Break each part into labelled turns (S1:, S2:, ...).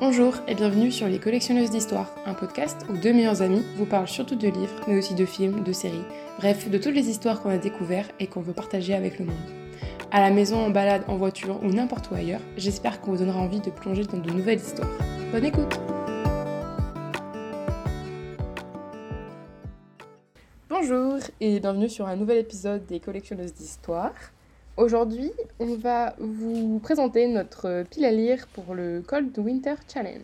S1: Bonjour et bienvenue sur Les Collectionneuses d'Histoire, un podcast où deux meilleurs amis vous parlent surtout de livres, mais aussi de films, de séries, bref, de toutes les histoires qu'on a découvertes et qu'on veut partager avec le monde. À la maison, en balade, en voiture ou n'importe où ailleurs, j'espère qu'on vous donnera envie de plonger dans de nouvelles histoires. Bonne écoute Bonjour et bienvenue sur un nouvel épisode des Collectionneuses d'Histoire. Aujourd'hui, on va vous présenter notre pile à lire pour le Cold Winter Challenge.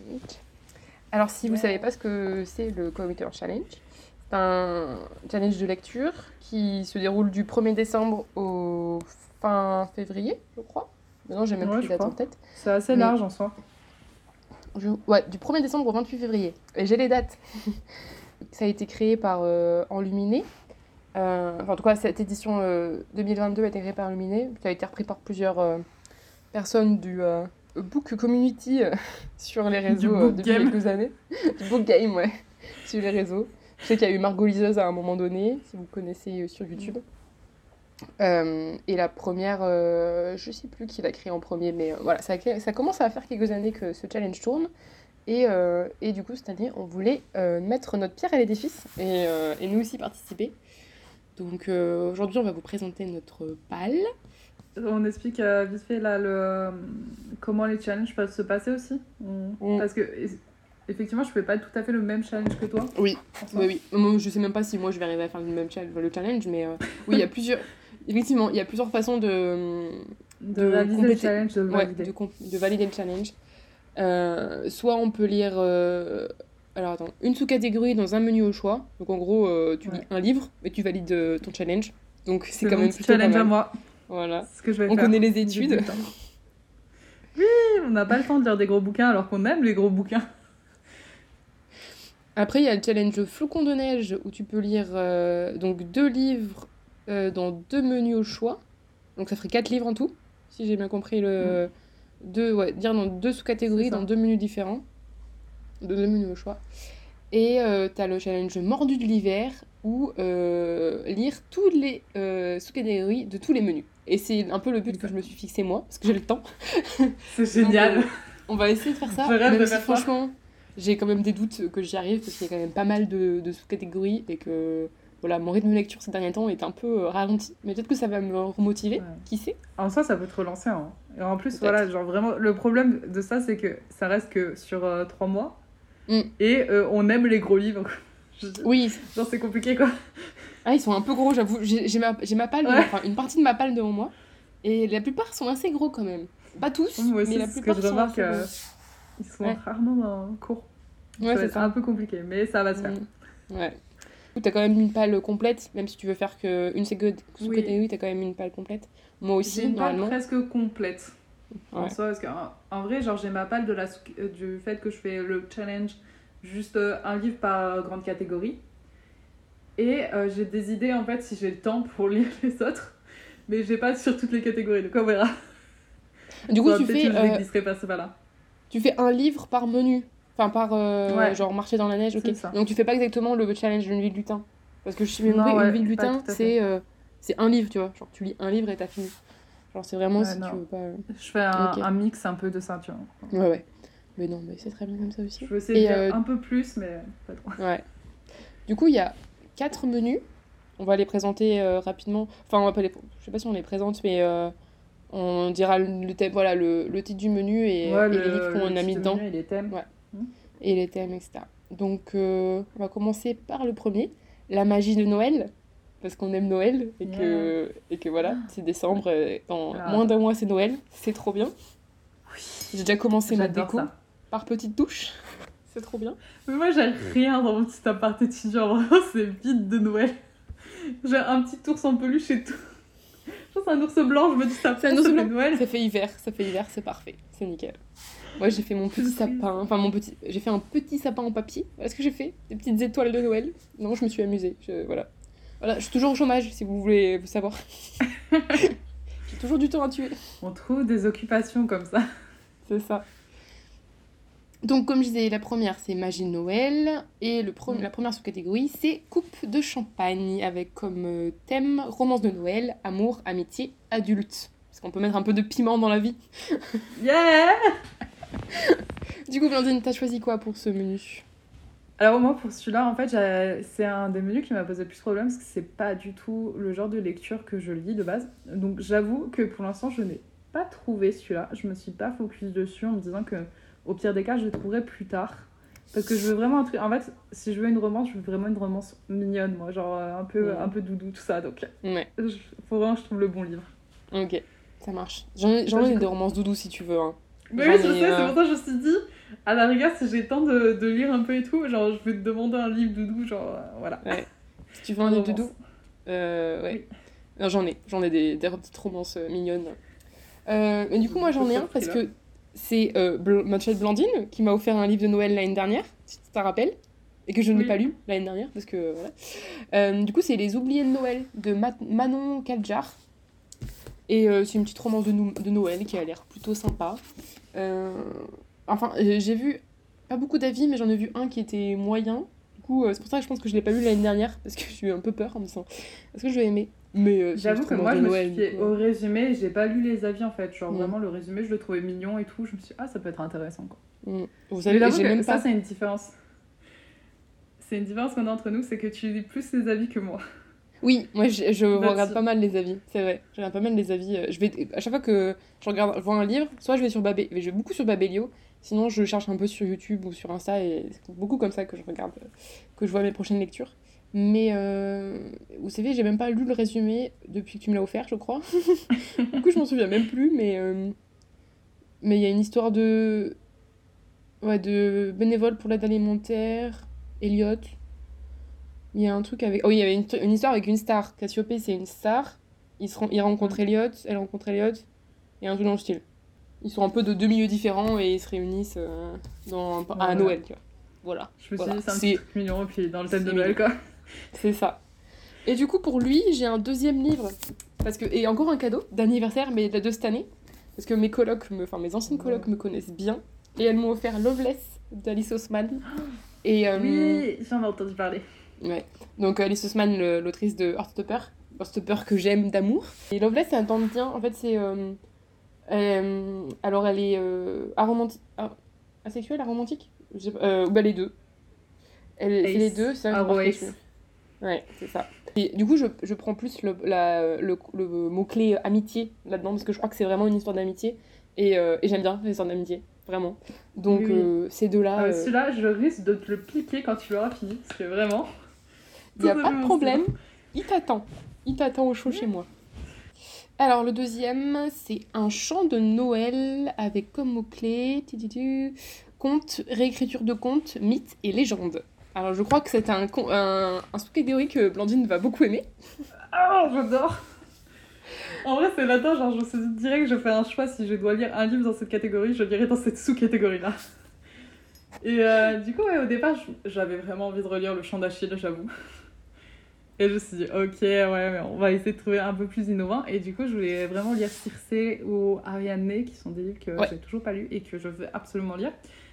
S1: Alors, si vous ne savez pas ce que c'est le Cold Winter Challenge, c'est un challenge de lecture qui se déroule du 1er décembre au fin février, je crois. Maintenant, j'ai même
S2: Ouais,
S1: plus les dates en tête.
S2: C'est assez
S1: Mais-
S2: large en soi.
S1: Je- Ouais, du 1er décembre au 28 février. Et j'ai les dates. Ça a été créé par euh, Enluminé. Euh, enfin, en tout cas, cette édition euh, 2022 a été créée par Enluminé. Ça a été repris par plusieurs euh, personnes du euh, Book Community sur les réseaux depuis
S2: game.
S1: quelques années. du Book Game, ouais. sur les réseaux. Je sais qu'il y a eu Margot Liseuse à un moment donné, si vous connaissez sur YouTube. Euh, et la première, je sais plus qui l'a créé en premier, mais voilà, ça, ça commence à faire quelques années que ce challenge tourne. Et, et du coup, cette année, on voulait mettre notre pierre à l'édifice et, et nous aussi participer. Donc euh, aujourd'hui, on va vous présenter notre pal.
S2: On explique euh, vite fait là le comment les challenges peuvent se passer aussi. On-
S1: Mm.
S2: Parce que effectivement, je fais pas tout à fait le même challenge que toi.
S1: Oui, oui, oui. Moi, je sais même pas si moi je vais arriver à faire le même challenge, le challenge, mais euh, oui, il y a plusieurs. Effectivement, il y a plusieurs façons de,
S2: De,
S1: compléter-
S2: le challenge, de
S1: Ouais,
S2: valider.
S1: de, comp- de valider le challenge. Soit on peut lire. Alors attends, une sous-catégorie dans un menu au choix. Donc en gros, euh, tu lis un livre et tu valides euh, ton challenge. Donc c'est quand
S2: mon
S1: même
S2: petit challenge à moi.
S1: Voilà.
S2: Ce que je vais
S1: On
S2: faire.
S1: connaît les études.
S2: Oui, on n'a pas le temps de lire des gros bouquins alors qu'on aime les gros bouquins.
S1: Après, il y a le challenge Flocon de neige où tu peux lire euh, donc deux livres dans deux menus au choix. Donc ça ferait quatre livres en tout, si j'ai bien compris le. Deux, ouais, dire dans deux sous-catégories, dans deux menus différents. De deux menus au choix. Et euh, t'as le challenge Mordu de l'hiver où euh, lire toutes les euh, sous-catégories de tous les menus. Et c'est un peu le but que je me suis fixé moi, parce que j'ai le temps.
S2: C'est génial.
S1: Donc, euh, On va essayer de faire ça.
S2: Je rêve
S1: même
S2: de
S1: si
S2: faire ça.
S1: franchement, j'ai quand même des doutes que j'y arrive parce qu'il y a quand même pas mal de, de sous-catégories et que voilà, mon rythme de lecture ces derniers temps est un peu ralenti. Mais peut-être que ça va me remotiver,
S2: Ouais.
S1: qui sait?
S2: En soi, ça peut te relancer. hein. Et en plus, voilà, genre vraiment, le problème de ça, c'est que ça reste que sur trois mois.
S1: Mm.
S2: Et euh, on aime les gros livres.
S1: Oui,
S2: Genre, c'est compliqué quoi.
S1: ah, ils sont un peu gros, j'avoue. J'ai ma, ma
S2: Ouais.
S1: enfin une partie de ma palle devant moi. Et la plupart sont assez gros quand même. Pas tous,
S2: Moi aussi,
S1: mais la
S2: que
S1: plupart
S2: je
S1: sont
S2: remarque.
S1: assez
S2: euh,
S1: gros.
S2: ils sont
S1: Ouais.
S2: rarement euh, courts.
S1: Ouais, c'est
S2: un peu compliqué, mais ça va se faire.
S1: Mm. Ouais. Coup, T'as quand même une palle complète, même si tu veux faire qu'une sous-catégorie, t'as quand même une palle complète. Moi aussi,
S2: J'ai une palle
S1: normalement.
S2: presque complète. En
S1: Ouais.
S2: soi, parce qu'en en vrai, genre, j'ai ma palle de la, euh, du fait que je fais le challenge juste euh, un livre par grande catégorie. Et euh, j'ai des idées en fait si j'ai le temps pour lire les autres. Mais j'ai pas sur toutes les catégories, donc on verra.
S1: Du coup, tu fais, euh,
S2: glisserai par-ci par-là.
S1: tu fais un livre par menu. Enfin, par euh,
S2: Ouais.
S1: genre marcher dans la neige, ok.
S2: C'est ça.
S1: Donc tu fais pas exactement le challenge d'une ville de lutin. Parce que je suis une,
S2: Non, ouais,
S1: une ville de
S2: pas
S1: lutin, c'est c'est un livre, tu vois. Genre tu lis un livre et t'as fini. Genre c'est vraiment
S2: Ouais,
S1: si
S2: non.
S1: tu veux pas. euh,
S2: Je fais un, mix un peu de vois.
S1: Ouais, ouais. Mais non, mais c'est très bien comme ça aussi.
S2: Je vais essayer de
S1: euh,
S2: un peu plus, mais pas trop.
S1: Ouais. Du coup, il y a quatre menus. On va les présenter euh, rapidement. Enfin, on va pas les... Je sais pas si on les présente, mais euh, on dira le, thème, voilà, le, le titre du menu et,
S2: Ouais,
S1: et
S2: le-
S1: les livres qu'on
S2: le
S1: a mis dedans.
S2: menu et les thèmes.
S1: Ouais. et les thèmes, etc. Donc, on va commencer par le premier, la magie de Noël, parce qu'on aime Noël et que, et que voilà, c'est décembre, et dans
S2: Ah.
S1: moins d'un mois c'est Noël, c'est trop bien. J'ai déjà commencé ma déco
S2: ça.
S1: par petites touches, c'est trop bien.
S2: Mais moi, j'ai rien dans mon petit appart étudiant. Vraiment, c'est vide de Noël. J'ai un petit ours en peluche et tout. Je pense un ours blanc, je me dis ça,
S1: C'est un ours blanc.
S2: Noël.
S1: Ça fait hiver, ça fait hiver, c'est parfait, c'est nickel. Moi j'ai fait mon petit sapin, enfin mon petit, j'ai fait un petit sapin en papier. Voilà ce que j'ai fait, des petites étoiles de Noël. Non, je me suis amusée, je- voilà. Voilà, je suis toujours au chômage si vous voulez vous savoir. j'ai toujours du temps à tuer.
S2: On trouve des occupations comme ça.
S1: C'est ça. Donc, comme je disais, la première, c'est magie de Noël. Et le pre-
S2: Mm.
S1: la première sous-catégorie, c'est coupe de champagne, avec comme euh, thème romance de Noël, amour, amitié, adulte. Parce qu'on peut mettre un peu de piment dans la vie.
S2: Yeah
S1: Du coup, Blandine, t'as choisi quoi pour ce menu?
S2: Alors moi pour celui-là, en fait, c'est un des menus qui m'a posé plus de problème parce que c'est pas du tout le genre de lecture que je lis de base. Donc j'avoue que pour l'instant, je n'ai pas trouvé celui-là. Je me suis pas focus dessus en me disant que au pire des cas, je le trouverai plus tard. Parce que je veux vraiment un truc. En fait, si je veux une romance, je veux vraiment une romance mignonne, moi, genre euh, un peu,
S1: Ouais.
S2: un peu doudou, tout ça. Donc,
S1: Ouais,
S2: je- faut vraiment que je trouve le bon livre.
S1: ok, ça marche. J'en ai, ai
S2: du
S1: des romances doudou si tu veux. Hein.
S2: Mais oui, je
S1: ai,
S2: sais,
S1: euh,
S2: c'est pour ça que je me suis dit, à la rigueur, si j'ai le temps de, de lire un peu et tout, genre, je vais te demander un livre doudou, genre, euh, voilà.
S1: Si tu veux un livre doudou euh, Ouais.
S2: Oui.
S1: J'en ai, j'en ai des, des petites romances euh, mignonnes. Euh, mais du coup, moi j'en ai un parce que c'est euh, Bl- ma chère Blandine qui m'a offert un livre de Noël l'année dernière, si tu te rappelles, et que je n'ai
S2: Oui.
S1: pas lu l'année dernière parce que voilà. Euh, du coup, c'est Les Oubliés de Noël de Ma- Manon Kadjar. Et euh, c'est une petite romance de, de Noël qui a l'air plutôt sympa. Euh, enfin, euh, j'ai vu pas beaucoup d'avis, mais j'en ai vu un qui était moyen. Du coup, euh, c'est pour ça que je pense que je l'ai pas lu l'année dernière parce que j'ai eu un peu peur en me disant est-ce que je vais aimer? Mais euh,
S2: J'avoue que moi, je me suis fait au résumé, j'ai pas lu les avis en fait. Genre, vraiment, le résumé, je le trouvais mignon et tout. Je me suis dit, ah, ça peut être intéressant quoi.
S1: Mm. Vous savez,
S2: que
S1: même
S2: ça,
S1: pas.
S2: c'est une différence. C'est une différence qu'on a entre nous, c'est que tu lis plus les avis que moi.
S1: Oui, moi je, je
S2: That's
S1: regarde pas mal les avis, c'est vrai. Je regarde pas mal les avis. euh, Je vais, à chaque fois que je regarde, je vois un livre, soit je vais sur Babé, je vais beaucoup sur Babelio, sinon je cherche un peu sur YouTube ou sur Insta et c'est beaucoup comme ça que je regarde, euh, que je vois mes prochaines lectures. Mais euh, vous savez, j'ai même pas lu le résumé depuis que tu me l'as offert, je crois. du coup, je m'en souviens même plus, mais euh, mais il y a une histoire de ouais de bénévole pour l'aide alimentaire, Elliot. Il y a un truc avec. Oh, il y avait une, une histoire avec une star. Cassiopée, c'est une star. Ils, se ils rencontrent Elliot, elle rencontre Elliot. Et un truc dans le style. Ils sont un peu de deux milieux différents et ils se réunissent euh, dans, un- à
S2: Voilà.
S1: Noël, tu vois. Voilà,
S2: Je me suis
S1: Voilà,
S2: dit, c'est un petit truc mignon, puis dans le thème de Noël quoi.
S1: c'est ça. Et du coup, pour lui, j'ai un deuxième livre. Parce que, et encore un cadeau d'anniversaire, mais de cette année. Parce que mes colocs, me, enfin mes anciennes colocs me connaissent bien. Et elles m'ont offert Loveless d'Alice Osman. Et, euh,
S2: Oui, j'en ai entendu parler.
S1: Ouais. Donc Alice Ousmane, le- l'autrice de Heartstopper. Heartstopper que j'aime d'amour. Et Loveless, c'est un temps de bien. En fait, c'est. euh, euh, alors, elle est euh, aromanti- a- asexuelle, aromantique? Pas, euh, bah, les deux. Elle, c'est les deux, c'est
S2: Ace.
S1: dessus. Ouais, c'est ça. Et du coup, je, je prends plus le, la- le, le mot-clé amitié là-dedans, parce que je crois que c'est vraiment une histoire d'amitié. Et, euh, et j'aime bien les histoires d'amitié, vraiment. Donc,
S2: Oui, oui.
S1: euh, ces deux-là.
S2: Ah,
S1: euh,
S2: Celui-là, je risque de te le piquer quand tu l'auras fini, parce que vraiment.
S1: Il n'y a pas de problème. Il t'attend. Il t'attend au chaud chez moi. Alors, le deuxième, c'est un chant de Noël avec comme mot-clé conte, réécriture de contes, mythes et légendes. Alors, je crois que c'est un, un, un sous-catégorie que Blandine va beaucoup aimer.
S2: Ah, j'adore En vrai, c'est là-dedans, genre, je me suis dit direct, je fais un choix. Si je dois lire un livre dans cette catégorie, je lirai dans cette sous-catégorie-là. Et euh, du coup, ouais, au départ, j'avais vraiment envie de relire Le Chant d'Achille, j'avoue. Et je me suis dit, ok, ouais, mais on va essayer de trouver un peu plus innovant. Et du coup, je voulais vraiment lire Circé ou Ariane, qui sont des livres que
S1: Ouais.
S2: j'ai toujours pas lus et que je veux absolument lire.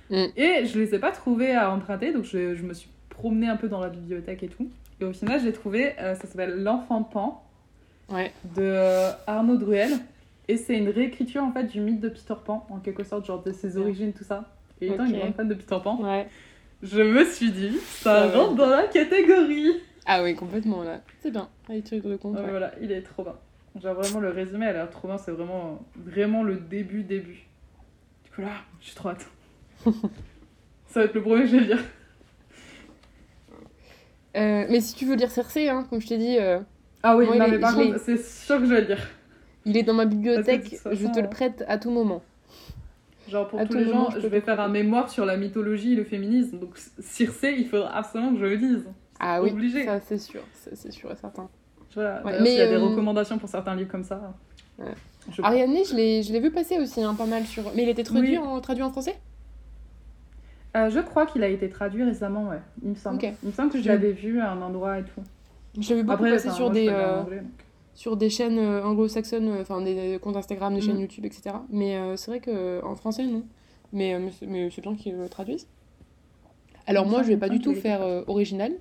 S1: Mm.
S2: Et je les ai pas trouvés à emprunter, donc je, je me suis promenée un peu dans la bibliothèque et tout. Et au final, j'ai trouvé, euh, ça s'appelle L'Enfant Pan
S1: Ouais.
S2: de euh, Arnaud Druel. Et c'est une réécriture en fait du mythe de Peter Pan, en quelque sorte, genre de ses origines, tout ça. Et étant
S1: Ok.
S2: une grande fan de Peter Pan,
S1: Ouais.
S2: je me suis dit, ça rentre dans la catégorie.
S1: Ah oui, complètement là. C'est bien. Réécriture de conte.
S2: Ah,
S1: ouais.
S2: Voilà, il est trop bien. Genre vraiment, le résumé a l'air trop bien, c'est vraiment, vraiment le début, début. Du coup là, j'ai trop hâte. ça va être le premier que je vais lire.
S1: Euh, mais si tu veux lire Cersei, hein, comme je t'ai dit, euh,
S2: Ah oui, non, mais par
S1: je
S2: contre, c'est sûr que je vais le lire.
S1: il est dans ma bibliothèque.
S2: de
S1: je te le prête à tout moment.
S2: Genre pour
S1: À
S2: tous
S1: tout
S2: les
S1: moment,
S2: gens,
S1: je
S2: je, vais faire un mémoire sur la mythologie et le féminisme. Donc Circé, il faudra absolument que je le lise.
S1: Ah oui,
S2: Obligé.
S1: ça c'est sûr, c'est sûr et certain.
S2: Voilà.
S1: Ouais, mais,
S2: s'il y a des
S1: euh,
S2: recommandations pour certains livres comme ça.
S1: Ouais.
S2: je-
S1: Ariane, je l'ai, je l'ai vu passer aussi, hein, pas mal sur. Mais il était traduit,
S2: Oui.
S1: en, traduit en français?
S2: Euh, je crois qu'il a été traduit récemment, ouais. Il me semble. Il me semble que je
S1: Je-
S2: l'avais vu à un endroit et tout.
S1: Je l'ai vu beaucoup
S2: Après,
S1: passer sur, des, euh,
S2: anglais,
S1: sur des chaînes anglo-saxonnes, enfin des, comptes Instagram, des
S2: Mhm.
S1: chaînes YouTube, etc. Mais euh, c'est vrai qu'en français, non. Mais, mais c'est- bien qu'ils le traduisent. Alors
S2: Il
S1: moi, je vais
S2: il
S1: pas du tout faire euh, original.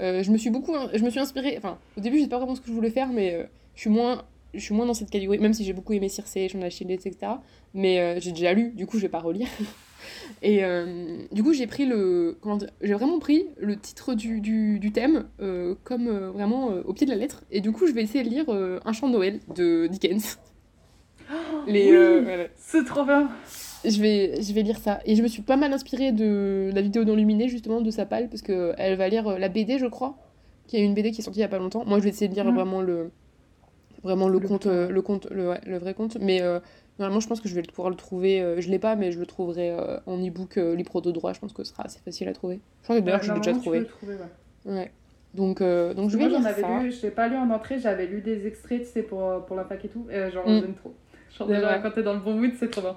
S1: Euh, je me suis beaucoup, je me suis inspirée. Enfin, au début, je sais pas vraiment ce que je voulais faire, mais euh, je suis moins je suis moins dans cette catégorie, même si j'ai beaucoup aimé Circe, Jean Achille, etc. Mais euh, j'ai déjà lu, du coup, je vais pas relire. Et du coup, j'ai pris le. Comment dire J'ai vraiment pris le titre du, du, du thème comme vraiment au pied de la lettre. Et du coup, je vais essayer de lire Un chant de Noël de Dickens. Les,
S2: oui,
S1: voilà.
S2: c'est trop bien.
S1: Je vais, je vais lire ça. Et je me suis pas mal inspirée de la vidéo d'Enluminé, justement, de Sapal, parce qu'elle va lire euh, la BD, je crois. Qu'il y a une BD qui est sortie il y a pas longtemps. Moi, je vais essayer de lire
S2: Mm.
S1: vraiment le. Vraiment le, euh, le conte, le, ouais, le vrai conte. Mais euh, normalement, je pense que je vais pouvoir le trouver. euh, je l'ai pas, mais je le trouverai en e-book libre de droit. Je pense que ce sera assez facile à trouver. Je crois que d'ailleurs,
S2: Ouais,
S1: je l'ai déjà trouvé.
S2: trouver, ouais.
S1: Ouais. Donc, donc je vais
S2: Moi, j'en
S1: lire ça.
S2: lu, je l'ai pas lu en entrée, j'avais lu des extraits, tu sais, pour, pour la fac et tout, et genre,
S1: Mm.
S2: trop. Genre, déjà,
S1: vrai.
S2: quand t'es dans le bon mood, c'est trop bien.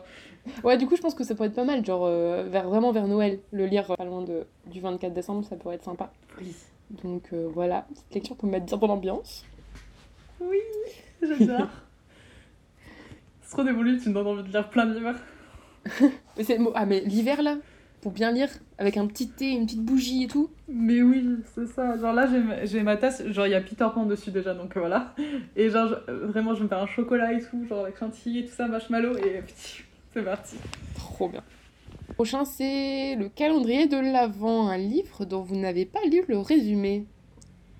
S1: Ouais, du coup, je pense que ça pourrait être pas mal. Genre, euh, vers, vraiment vers Noël. Le lire euh, pas loin de, du 24 décembre, ça pourrait être sympa.
S2: Oui.
S1: Donc euh, voilà, cette lecture me mettre bien dans l'ambiance.
S2: Oui, j'adore. c'est trop dévolu, tu me donnes envie de lire plein de livres.
S1: Ah, mais l'hiver là, pour bien lire, avec un petit thé, une petite bougie et tout.
S2: Mais oui, c'est ça. Genre là, j'ai ma- tasse, genre il y a Peter Pan dessus déjà, donc euh, voilà. Et genre, je- euh, vraiment, je me faire un chocolat et tout, genre avec chantilly et tout ça, marshmallow, et c'est parti.
S1: Trop bien. Prochain, c'est le calendrier de l'Avent, un livre dont vous n'avez pas lu le résumé.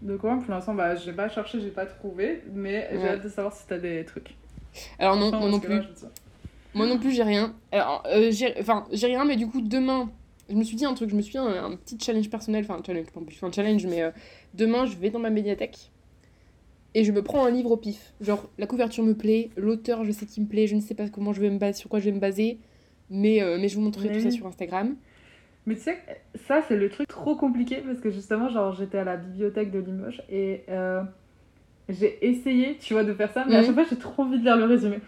S2: De quoi? Pour l'instant, bah, j'ai pas cherché, j'ai pas trouvé, mais j'ai hâte de savoir si t'as des trucs.
S1: Alors non,
S2: Enfin,
S1: moi non
S2: là,
S1: plus.
S2: je sais.
S1: Moi non plus, j'ai rien. Alors, euh, j'ai enfin, j'ai rien, mais du coup, demain, je me suis dit un truc, je me suis dit un, un petit challenge personnel, enfin, un challenge, un challenge, mais euh, demain, je vais dans ma médiathèque et je me prends un livre au pif. Genre, la couverture me plaît, l'auteur, je sais qui me plaît, je ne sais pas comment je vais me baser, sur quoi je vais me baser, mais, euh, mais je vous montrerai
S2: Mais
S1: tout ça sur Instagram.
S2: Mais tu sais, ça, c'est le truc trop compliqué parce que justement, genre, j'étais à la bibliothèque de Limoges et euh, j'ai essayé, tu vois, de faire ça, mais à
S1: Mhm.
S2: chaque fois, j'ai trop envie de lire le résumé.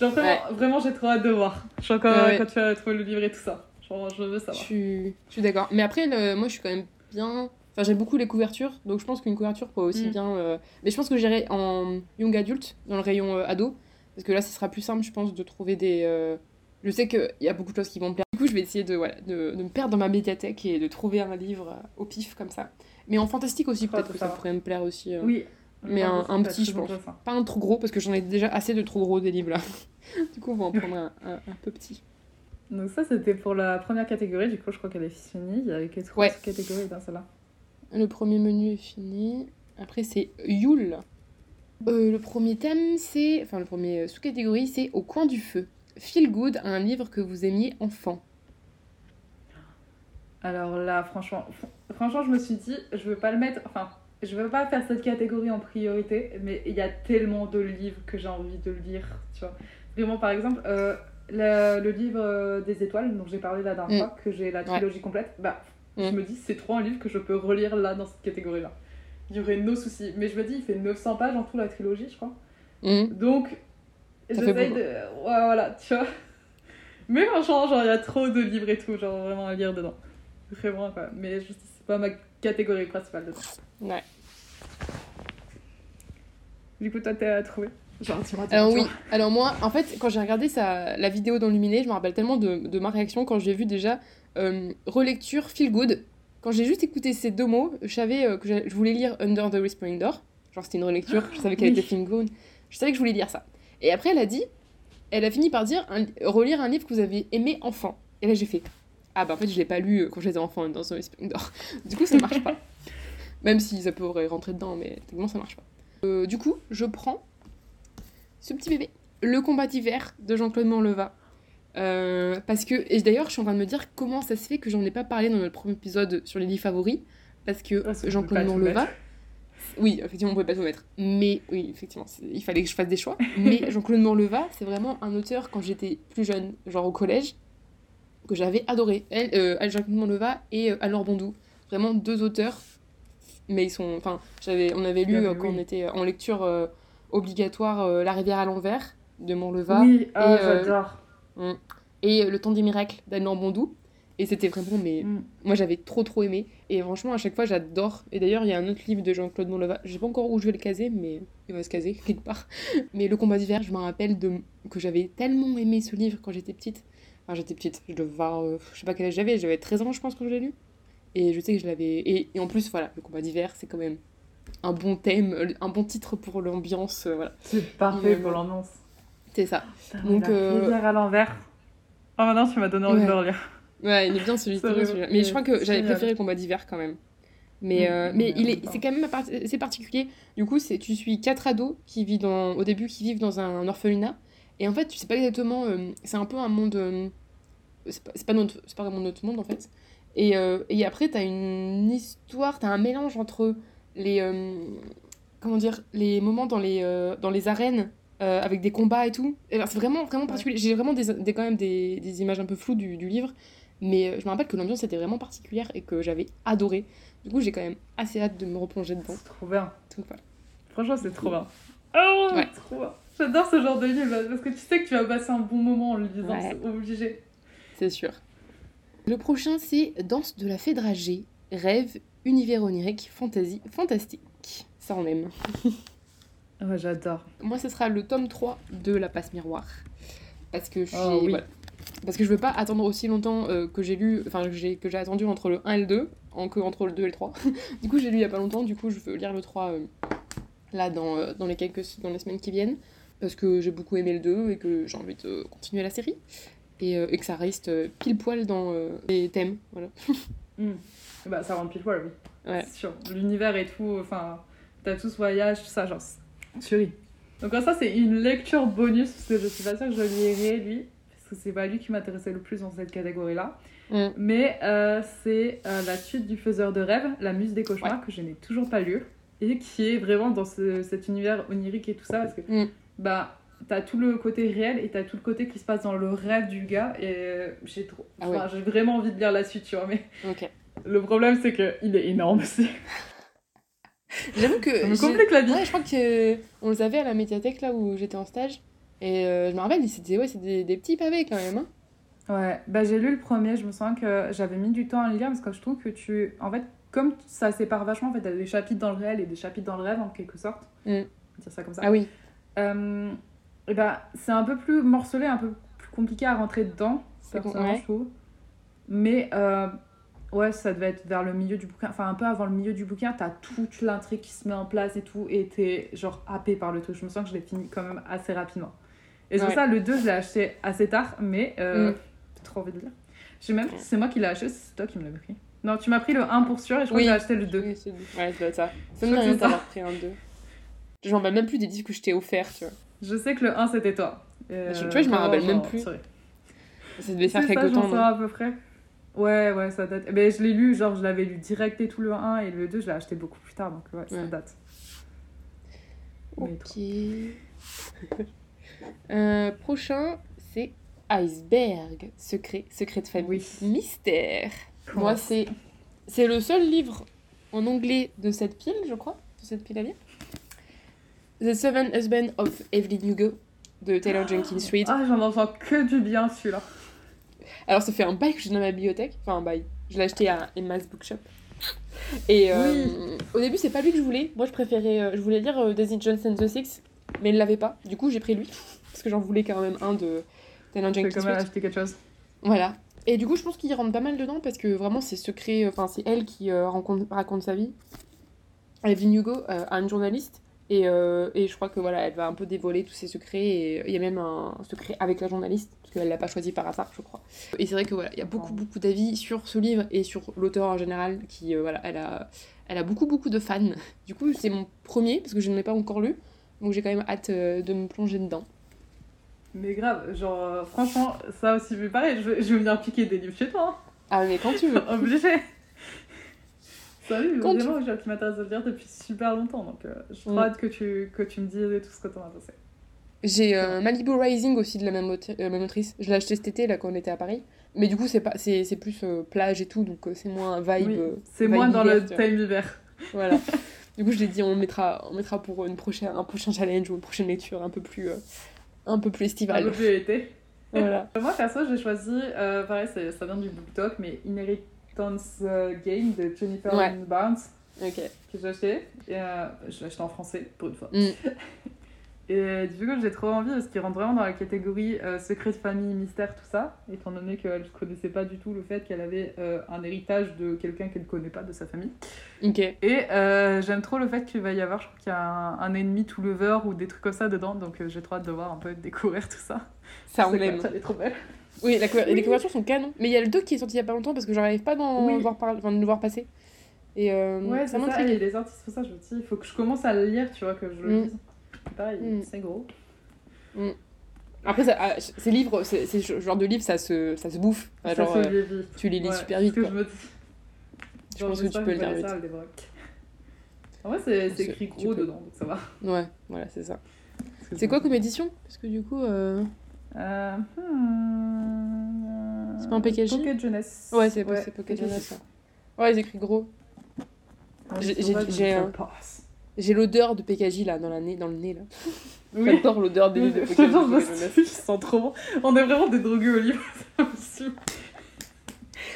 S2: Genre, vraiment, vraiment j'ai trop hâte de voir. Quand,
S1: Ouais, ouais.
S2: quand tu vas trouver le livre et tout ça. Genre, je veux
S1: Je
S2: savoir.
S1: suis, je suis d'accord. Mais après, le- moi, je suis quand même bien. Enfin, j'aime beaucoup les couvertures, donc je pense qu'une couverture peut aussi
S2: Mm.
S1: bien. euh, Mais je pense que j'irai en young adulte, dans le rayon euh, ado, parce que là, ce sera plus simple, je pense, de trouver des. euh, Je sais qu'il y a beaucoup de choses qui vont me plaire. Du coup, je vais essayer de, voilà, de, de me perdre dans ma médiathèque et de trouver un livre euh, au pif comme ça. Mais en fantastique aussi, peut-être que ça pourrait me plaire aussi.
S2: Oui.
S1: Mais un- petit, je pense. Pas un trop gros, parce que j'en ai déjà assez de trop gros des livres là. du coup, on va en prendre un, un- un peu petit.
S2: Donc, ça, c'était pour la première catégorie. Du coup, je crois qu'elle est finie. Il y avait que trois
S1: Ouais.
S2: catégories dans celle-là.
S1: Le premier menu est fini. Après, c'est Yule. Euh, le premier thème, c'est. Enfin, le premier sous-catégorie, c'est Au coin du feu. Feel Good, un livre que vous aimiez enfant.
S2: Alors là, franchement, fr- franchement, je me suis dit, je veux pas le mettre. Enfin, je veux pas faire cette catégorie en priorité, mais il y a tellement de livres que j'ai envie de lire, tu vois. Vraiment, par exemple, euh, le, le livre euh, des étoiles, dont j'ai parlé la dernière
S1: Mm.
S2: fois, que j'ai la trilogie complète, bah, je
S1: Mm.
S2: me dis, c'est trop un livre que je peux relire là, dans cette catégorie-là. Il y aurait no soucis. Mais je me dis, il fait 900 pages en tout, la trilogie, je crois.
S1: Mhm.
S2: Donc, j'essaye de. Ouais, voilà, tu vois. Mais franchement, genre, il y a trop de livres et tout, genre, vraiment à lire dedans. Vraiment, quoi. Mais je- c'est pas ma catégorie principale dedans.
S1: Ouais.
S2: Du coup, toi, t'as trouvé? Genre, tu m'as
S1: Alors, oui. Alors, moi, en fait, quand j'ai regardé sa... la vidéo d'Enluminé, je me rappelle tellement de, de ma réaction quand j'ai vu déjà euh, relecture Feel Good. Quand j'ai juste écouté ces deux mots, je savais euh, que je voulais lire Under the Whispering Door. Genre, c'était une relecture, je savais qu'elle
S2: oui.
S1: était Feel Good. Je savais que je voulais lire ça. Et après, elle a dit, elle a fini par dire un- relire un livre que vous avez aimé enfant. Et là, j'ai fait, ah bah en fait, je l'ai pas lu euh, quand j'étais enfant, Under the Whispering Door. du coup, ça marche pas. Même si ça pourrait rentrer dedans, mais techniquement, ça marche pas. Euh, du coup, je prends ce petit bébé, Le combat d'hiver de Jean-Claude Manleva. Euh, parce que, et d'ailleurs, je suis en train de me dire comment ça se fait que j'en ai pas parlé dans notre premier épisode sur les livres favoris. Parce que
S2: peux
S1: Jean-Claude Manleva, oui, effectivement, on pouvait pas tout mettre. Mais oui, effectivement, il fallait que je fasse des choix. Mais Jean-Claude Manleva, c'est vraiment un auteur quand j'étais plus jeune, genre au collège, que j'avais adoré. Elle, euh, Jean-Claude Manleva et euh, Anne-Laure Bondou, vraiment deux auteurs. Mais ils sont, enfin, j'avais, on avait lu
S2: Ah,
S1: euh, quand
S2: oui.
S1: on était en lecture obligatoire euh, La rivière à l'envers de Manleva
S2: Oui, ah,
S1: Et, euh,
S2: j'adore.
S1: et euh, Le temps des miracles d'Anne-Laure Bondou. Et c'était vraiment, mais
S2: Mm.
S1: moi j'avais trop trop aimé. Et franchement, à chaque fois, j'adore. Et d'ailleurs, il y a un autre livre de Jean-Claude Monleva. Je sais pas encore où je vais le caser, mais il va se caser quelque part. Mais Le combat d'hiver, je me rappelle de... que j'avais tellement aimé ce livre quand j'étais petite. Enfin, j'étais petite, je devais avoir, euh, je sais pas quel âge j'avais, j'avais 13 ans, je pense, quand je l'ai lu. Et je sais que je l'avais. Et, et en plus, voilà, Le combat d'hiver, c'est quand même un bon thème, un bon titre pour l'ambiance, euh, voilà.
S2: C'est parfait pour l'ambiance.
S1: C'est ça.
S2: Putain,
S1: Donc, euh,
S2: à l'envers. Oh maintenant tu m'as donné envie
S1: Ouais.
S2: de le relire.
S1: Ouais, il est bien
S2: Ça
S1: celui-là. Mais je crois que j'avais préféré Combat d'hiver quand même. Mais, euh, mais il est, c'est quand même c'est particulier. Du coup, c'est tu suis quatre ados qui vivent dans, au début qui vivent dans un orphelinat. Et en fait, tu sais pas exactement. euh, c'est un peu un monde. euh, c'est pas, pas, notre- c'est pas vraiment notre monde en fait. Et, et après, t'as une histoire, t'as un mélange entre les. euh, comment dire Les moments dans les, euh, dans les arènes euh, avec des combats et tout. Et alors, C'est vraiment, vraiment particulier. J'ai vraiment des, des- quand même des, des images un peu floues du, du livre. Mais je me rappelle que l'ambiance était vraiment particulière et que j'avais adoré. Du coup, j'ai quand même assez hâte de me replonger dedans.
S2: C'est trop bien.
S1: Donc, voilà.
S2: Franchement, c'est trop bien. Oh,
S1: Ouais.
S2: trop bien. J'adore ce genre de livre parce que tu sais que tu vas passer un bon moment en le lisant,
S1: Ouais.
S2: c'est obligé.
S1: C'est sûr. Le prochain, c'est Danse de la fée dragée, rêve, univers onirique, fantasy, fantastique. Ça, on aime.
S2: Ouais, j'adore.
S1: Moi, ce sera le tome 3 de La Passe Miroir. Parce que j'ai.
S2: Oh, oui.
S1: voilà. Parce que je veux pas attendre aussi longtemps euh, que j'ai lu. Enfin, que j'ai que j'ai attendu entre le 1 et le 2, en que entre le 2 et le 3. du coup, j'ai lu il y a pas longtemps. Du coup, je veux lire le 3 euh, là dans, euh, dans, les quelques, dans les semaines qui viennent. Parce que j'ai beaucoup aimé le 2 et que j'ai envie de continuer la série. Et, euh, et que ça reste pile poil dans les thèmes. Voilà.
S2: Hmm. Bah, ça rentre pile poil, oui.
S1: Ouais.
S2: C'est sûr. L'univers et tout, enfin, t'as tout ce voyage, tout ça, genre, chérie. Donc, ça, c'est une lecture bonus, parce que je suis pas sûre que je lirai, lui, parce que c'est pas lui qui m'intéressait le plus dans cette catégorie-là.
S1: Mm.
S2: Mais euh, c'est euh, la suite du Faiseur de rêves, La Muse des cauchemars, que je n'ai toujours pas lu, et qui est vraiment dans ce- cet univers onirique et tout ça, parce que,
S1: Mm.
S2: bah, t'as tout le côté réel et t'as tout le côté qui se passe dans le rêve du gars, et euh, j'ai trop...
S1: Ah ouais.
S2: j'ai vraiment envie de lire la suite, tu vois, mais...
S1: Ok.
S2: Le problème, c'est qu'il est énorme aussi.
S1: J'avoue que.
S2: Ça me complique la vie.
S1: Ouais, je crois que on les avait à la médiathèque là où j'étais en stage. Et euh, je me rappelle, c'était ouais, des, des petits pavés quand même. hein.
S2: Ouais, bah j'ai lu le premier, je me sens que j'avais mis du temps à le lire parce que je trouve que tu. En fait, comme ça sépare vachement, en fait, t'as des chapitres dans le réel et des chapitres dans le rêve en quelque sorte.
S1: Mm.
S2: On va dire ça comme ça.
S1: Ah oui.
S2: Euh, et bah, c'est un peu plus morcelé, un peu plus compliqué à rentrer dedans, personnellement,
S1: ouais.
S2: je trouve. Mais euh, ouais, ça devait être vers le milieu du bouquin, enfin un peu avant le milieu du bouquin, t'as toute l'intrigue qui se met en place et tout, et t'es genre happé par le truc. Je me sens que je l'ai fini quand même assez rapidement. Et c'est pour
S1: Ouais.
S2: ça, le 2, je l'ai acheté assez tard, mais euh,
S1: Mm.
S2: trop envie de lire. J'ai même, c'est moi qui l'ai acheté, c'est toi qui me l'as pris. Non, tu m'as pris le 1 pour sûr, et je crois
S1: Oui.
S2: que j'ai acheté le 2.
S1: Oui, c'est ouais, être ça.
S2: Je c'est ça.
S1: d'avoir pris un 2. Je m'en rappelle même plus des disques que je t'ai offert, tu vois.
S2: Je sais que le 1 c'était toi. Et,
S1: Je- tu vois, je m'en rappelle même plus. Ça devait faire
S2: C'est j'en
S1: temps.
S2: saurais
S1: non
S2: à peu près. Ouais, ouais, ça date. Mais je l'ai lu, genre je l'avais lu direct et tout le 1 et le 2, je l'ai acheté beaucoup plus tard, donc ouais, ça date.
S1: Ok. Euh, prochain, c'est Iceberg. Secret, secret de famille.
S2: Oui.
S1: Mystère. Moi, c'est c'est le seul livre en anglais de cette pile, je crois, de cette pile à lire. The Seven Husbands of Evelyn Hugo de Taylor Jenkins Reid.
S2: Ah, j'en entends que du bien celui-là.
S1: Alors, ça fait un bail que j'ai dans ma bibliothèque. Enfin, un bail. Je l'ai acheté à Emma's Bookshop. Et euh, au début, c'est pas lui que je voulais. Moi, je préférais. euh, je voulais lire euh, Daisy Jones and the Six, mais il l'avait pas. Du coup, j'ai pris lui. Parce que j'en voulais quand même un de Taylor Jenkins
S2: quand même acheter quelque chose.
S1: Voilà. Et du coup, je pense qu'il rentre pas mal dedans parce que vraiment, c'est secret. Enfin, c'est elle qui euh, rencontre- raconte sa vie. Evelyn Hugo euh, a une journaliste. Et, euh, et je crois que voilà, elle va un peu dévoiler tous ses secrets. Et euh, il y a même un secret avec la journaliste, qu'elle l'a pas choisi par hasard, je crois. Et c'est vrai que voilà, il y a beaucoup, beaucoup d'avis sur ce livre et sur l'auteur en général, qui euh, voilà, elle a, elle a beaucoup, beaucoup de fans. Du coup, c'est mon premier, parce que je ne l'ai pas encore lu. Donc j'ai quand même hâte euh, de me plonger dedans.
S2: Mais grave, genre, euh, franchement, ça aussi, mais pareil, je vais, je vais venir piquer des livres chez toi.
S1: Ah, mais quand tu veux.
S2: hein. Obligé. Salut,
S1: Quand
S2: vraiment, genre, qui m'intéresse de le lire depuis super longtemps, donc euh, j'ai trop
S1: Mm.
S2: hâte que tu, que tu me dises tout ce que t'en as pensé.
S1: J'ai euh, Malibu Rising aussi de la même, euh, même autrice. Je l'ai acheté cet été là quand on était à Paris. Mais du coup, c'est pas c'est c'est plus euh, plage et tout, donc euh, c'est moins vibe.
S2: Oui, c'est moins dans le
S1: hiver,
S2: time hiver.
S1: Voilà. du coup, je l'ai dit, on le mettra, on mettra pour une prochaine, un prochain challenge ou une prochaine lecture un peu plus, un peu plus
S2: Un
S1: estivale.
S2: peu plus été.
S1: voilà.
S2: Moi, perso, j'ai choisi, pareil, ça vient du BookTok, mais Inheritance Game de Jennifer
S1: Ouais.
S2: Barnes,
S1: Ok.
S2: que j'ai acheté. Et, je l'ai acheté en français, pour une fois.
S1: Mm.
S2: Et du coup, j'ai trop envie parce qu'il rentre vraiment dans la catégorie euh, secret de famille, mystère, tout ça, étant donné qu'elle ne connaissait pas du tout le fait qu'elle avait euh, un héritage de quelqu'un qu'elle ne connaît pas de sa famille.
S1: Ok.
S2: Et euh, j'aime trop le fait qu'il va y avoir, je crois qu'il y a un, un ennemi tout lever ou des trucs comme ça dedans, donc euh, j'ai trop hâte de voir un peu découvrir tout ça.
S1: Ça, on l'aime.
S2: Elle est trop belle.
S1: Oui, la les couvertures sont canon. Mais il y a le 2 qui est sorti il y a pas longtemps parce que j'arrive pas d'en
S2: Oui.
S1: voir parler, enfin, de le voir passer. Et
S2: Ouais,
S1: ça
S2: c'est ça, et les artistes, pour ça, je me dis, il faut que je commence à le lire, tu vois, que je le
S1: Mm.
S2: lise. Pareil,
S1: Mm.
S2: c'est gros.
S1: Après, ça, ah, ces livres, c'est c'est ce genre de livre, ça se, ça se bouffe. Enfin,
S2: ça
S1: genre,
S2: se
S1: euh, tu les lis
S2: Ouais,
S1: super vite.
S2: ce que
S1: quoi.
S2: je me dis.
S1: Je
S2: Genre,
S1: pense que tu peux le lire vite.
S2: En vrai, c'est écrit gros dedans, donc ça va.
S1: Ouais, voilà, c'est ça. C'est quoi comme édition? Parce que du coup. euh,
S2: Euh, hmm,
S1: C'est pas un PKJ?
S2: Pocket Jeunesse.
S1: Ouais, c'est c'est Pocket ça. Ouais, ils écrivent gros. J'ai- j'ai- l'odeur de PKJ là, dans, la nez, dans le nez là.
S2: Oui.
S1: J'adore l'odeur des livres de
S2: Je sentent trop bon. On est vraiment des drogués au livre.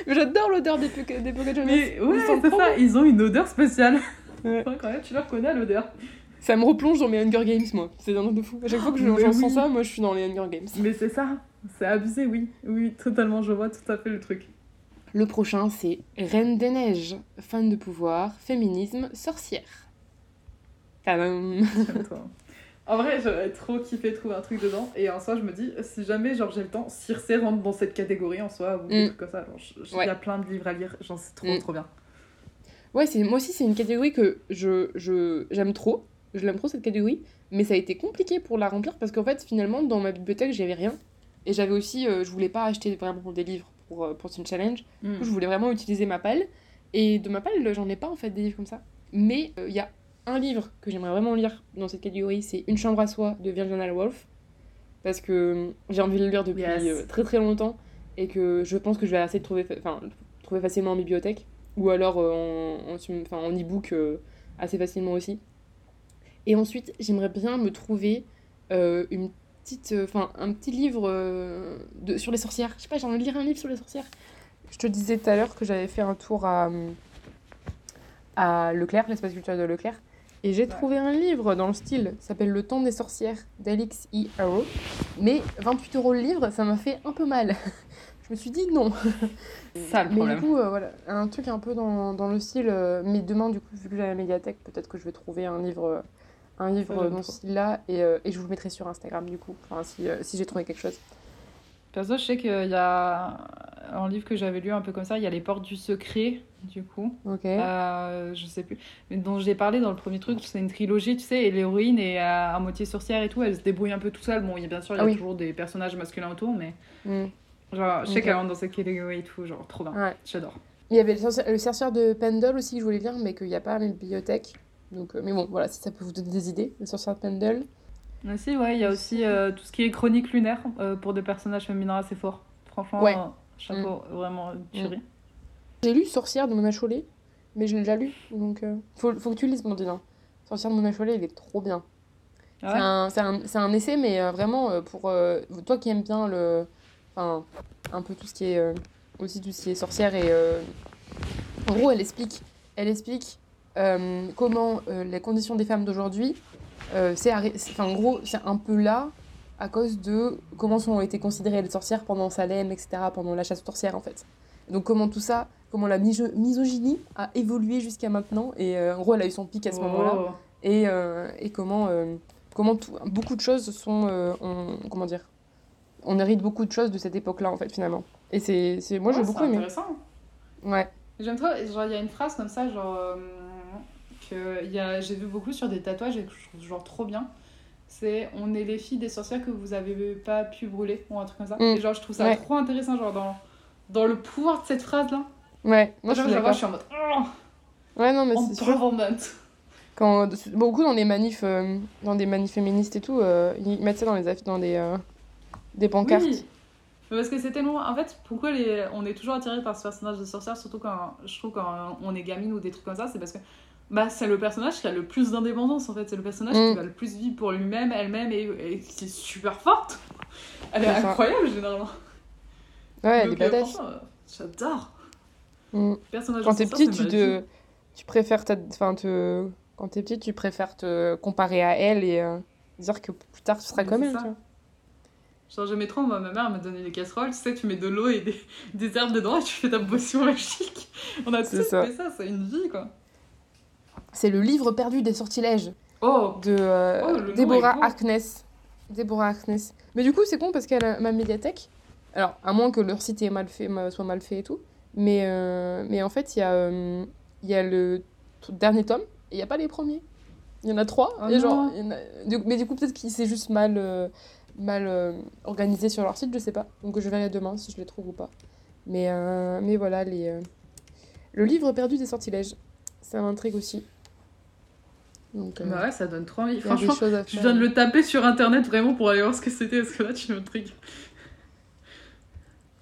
S1: Mais j'adore l'odeur des, Pocket- des Jonas.
S2: Mais ouais, c'est ça, ils ont une odeur spéciale.
S1: Ouais.
S2: Quand même, tu le reconnais à l'odeur.
S1: Ça me replonge dans mes Hunger Games, moi. C'est un truc de fou. À chaque fois que je-
S2: oui.
S1: sens ça, moi je suis dans les Hunger Games.
S2: Mais c'est ça, c'est abusé, oui. Oui, totalement, je vois tout à fait le truc.
S1: Le prochain, c'est Reine des Neiges. Fan de pouvoir, féminisme, sorcière. Tadam.
S2: En vrai, j'aurais trop kiffé trouver un truc dedans. Et en soi, je me dis, si jamais genre j'ai le temps, Circe rentre dans cette catégorie en soi, ou des
S1: Mm.
S2: trucs comme ça. Il
S1: Ouais.
S2: y a plein de livres à lire, j'en sais trop,
S1: Mm.
S2: trop bien.
S1: Ouais, c'est moi aussi, c'est une catégorie que je je- j'aime trop. Je l'aime trop cette catégorie. Mais ça a été compliqué pour la remplir parce qu'en fait, finalement, dans ma bibliothèque, j'avais rien. Et j'avais aussi, euh, je voulais pas acheter vraiment des livres pour, euh, pour ce challenge.
S2: Mm.
S1: Du coup, je voulais vraiment utiliser ma palle. Et de ma palle, j'en ai pas en fait des livres comme ça. Mais il y a un livre que j'aimerais vraiment lire dans cette catégorie, c'est Une chambre à soi de Virginia Woolf. Parce que euh, j'ai envie de le lire depuis
S2: Yes.
S1: euh, très très longtemps. Et que je pense que je vais essayer de trouver, fa- trouver facilement en bibliothèque. Ou alors euh, en, en, sum- enfin, en e-book assez facilement aussi. Et ensuite, j'aimerais bien me trouver euh, une petite, enfin, un petit livre euh, de, sur les sorcières. Je sais pas, j'ai envie de lire un livre sur les sorcières. Je te disais tout à l'heure que j'avais fait un tour à, à Leclerc, l'espace culturel de Leclerc. Et j'ai trouvé un livre dans le style, s'appelle Le temps des sorcières d'Alix E. Harrow. Mais 28 euros le livre, ça m'a fait un peu mal. Je me suis dit non.
S2: Ça le
S1: Mais
S2: problème.
S1: du coup, euh, voilà, un truc un peu dans, dans le style. euh, mais demain, du coup, vu que j'ai la médiathèque, peut-être que je vais trouver un livre, euh, un livre dans ce style-là. Et, euh, et je vous le mettrai sur Instagram, du coup, enfin, si, si j'ai trouvé quelque chose.
S2: Perso, je sais qu'il y a un livre que j'avais lu un peu comme ça, il y a Les Portes du Secret, du coup.
S1: Ok.
S2: Euh, je sais plus. Mais dont j'ai parlé dans le premier truc, c'est une trilogie, tu sais, et l'héroïne est à, à moitié sorcière et tout, elle se débrouille un peu tout seule. Bon, y a bien sûr, il y a
S1: Ah oui.
S2: toujours des personnages masculins autour, mais
S1: Mm.
S2: genre, je sais
S1: Ok.
S2: qu'elle rentre dans cette catégorie et tout, genre, trop bien.
S1: Ouais.
S2: J'adore.
S1: Il y avait le sorcière de Pendle aussi que je voulais lire, mais qu'il n'y a pas à la bibliothèque. Donc, euh, mais bon, voilà, si ça peut vous donner des idées, le sorcière de Pendle.
S2: Mais si, ouais, il y a aussi euh, tout ce qui est chronique lunaire euh, pour des personnages féminins assez forts. Franchement,
S1: Ouais.
S2: chapeau, vraiment, tuerie.
S1: J'ai lu Sorcière de Mona Chollet, mais je l'ai déjà lu. Donc, euh, faut, faut que tu lises, Blondine. Sorcière de Mona Chollet, il est trop bien.
S2: Ah
S1: C'est
S2: ouais
S1: un, c'est un, c'est un essai, mais euh, vraiment euh, pour euh, toi qui aimes bien le. Enfin, un peu tout ce qui est. aussi tout ce qui est sorcière et. en gros, elle explique, elle explique comment les conditions des femmes d'aujourd'hui. c'est en gros, c'est un peu là à cause de comment ont été considérées les sorcières pendant Salem, etc., pendant la chasse aux sorcières, en fait. Donc, comment tout ça, comment la miso- misogynie a évolué jusqu'à maintenant. Et euh, en gros, elle a eu son pic à ce moment-là et, euh, et comment, euh, comment tout- beaucoup de choses sont. on- comment dire On hérite beaucoup de choses de cette époque-là, en fait, finalement. Et c'est. c'est- Moi, j'ai beaucoup
S2: c'est
S1: aimé.
S2: intéressant.
S1: Ouais.
S2: J'aime trop, genre il y a une phrase comme ça, genre euh, que il y a- j'ai vu beaucoup sur des tatouages et que je trouve genre trop bien. C'est on est les filles des sorcières que vous avez pas pu brûler ou un truc comme ça.
S1: Mm.
S2: Et genre je trouve ça
S1: Ouais.
S2: trop intéressant, genre dans, dans le pouvoir de cette phrase là.
S1: Ouais, moi, je
S2: Genre,
S1: suis
S2: je vois, suis en mode oh,
S1: Ouais, non, mais c'est. Quand, beaucoup dans les manifs, euh, dans des manifs féministes et tout, euh, ils mettent ça dans, les dans des, euh, des pancartes.
S2: Oui. Parce que c'est tellement. En fait, pourquoi les... on est toujours attiré par ce personnage de sorcière, surtout quand je trouve quand on est gamine ou des trucs comme ça, c'est parce que bah, c'est le personnage qui a le plus d'indépendance en fait. C'est le personnage
S1: Mm.
S2: qui va le plus vivre pour lui-même, elle-même et, et qui est super forte. Elle est
S1: ça.
S2: incroyable généralement.
S1: Ouais, elle est
S2: euh,
S1: badass.
S2: euh, J'adore.
S1: Mm.
S2: Personnage
S1: Quand t'es petite, tu,
S2: ma
S1: te, tu préfères ta- enfin, te, quand t'es petite, tu préfères te comparer à elle et, euh, dire que plus tard tu seras comme elle.
S2: Genre, j'aimais trop, moi, ma mère me donnait des casseroles, tu sais, tu mets de l'eau et des, des herbes dedans et tu fais ta potion magique. On a tous fait ça, c'est une vie, quoi.
S1: C'est le livre perdu des sortilèges
S2: Oh
S1: de euh,
S2: Oh, beau.
S1: Harkness. Deborah Harkness. Mais du coup, c'est con parce qu'elle a ma médiathèque. Alors, à moins que leur site est mal fait, soit mal fait et tout. Mais, euh, mais en fait, il y, a, euh, y a le dernier tome et il n'y a pas les premiers. Il y en a trois.
S2: Oh
S1: et genre,
S2: non.
S1: il y en a- du- mais du coup, peut-être qu'il s'est juste mal, euh, mal euh, organisé sur leur site, je sais pas. Donc, je verrai demain si je les trouve ou pas. Mais, euh, mais voilà, les, le livre perdu des sortilèges. Ça m'intrigue aussi. Donc,
S2: Bah ouais, ça donne trop envie. Franchement, je viens de le taper sur internet vraiment pour aller voir ce que c'était, parce que là, tu m'intrigues.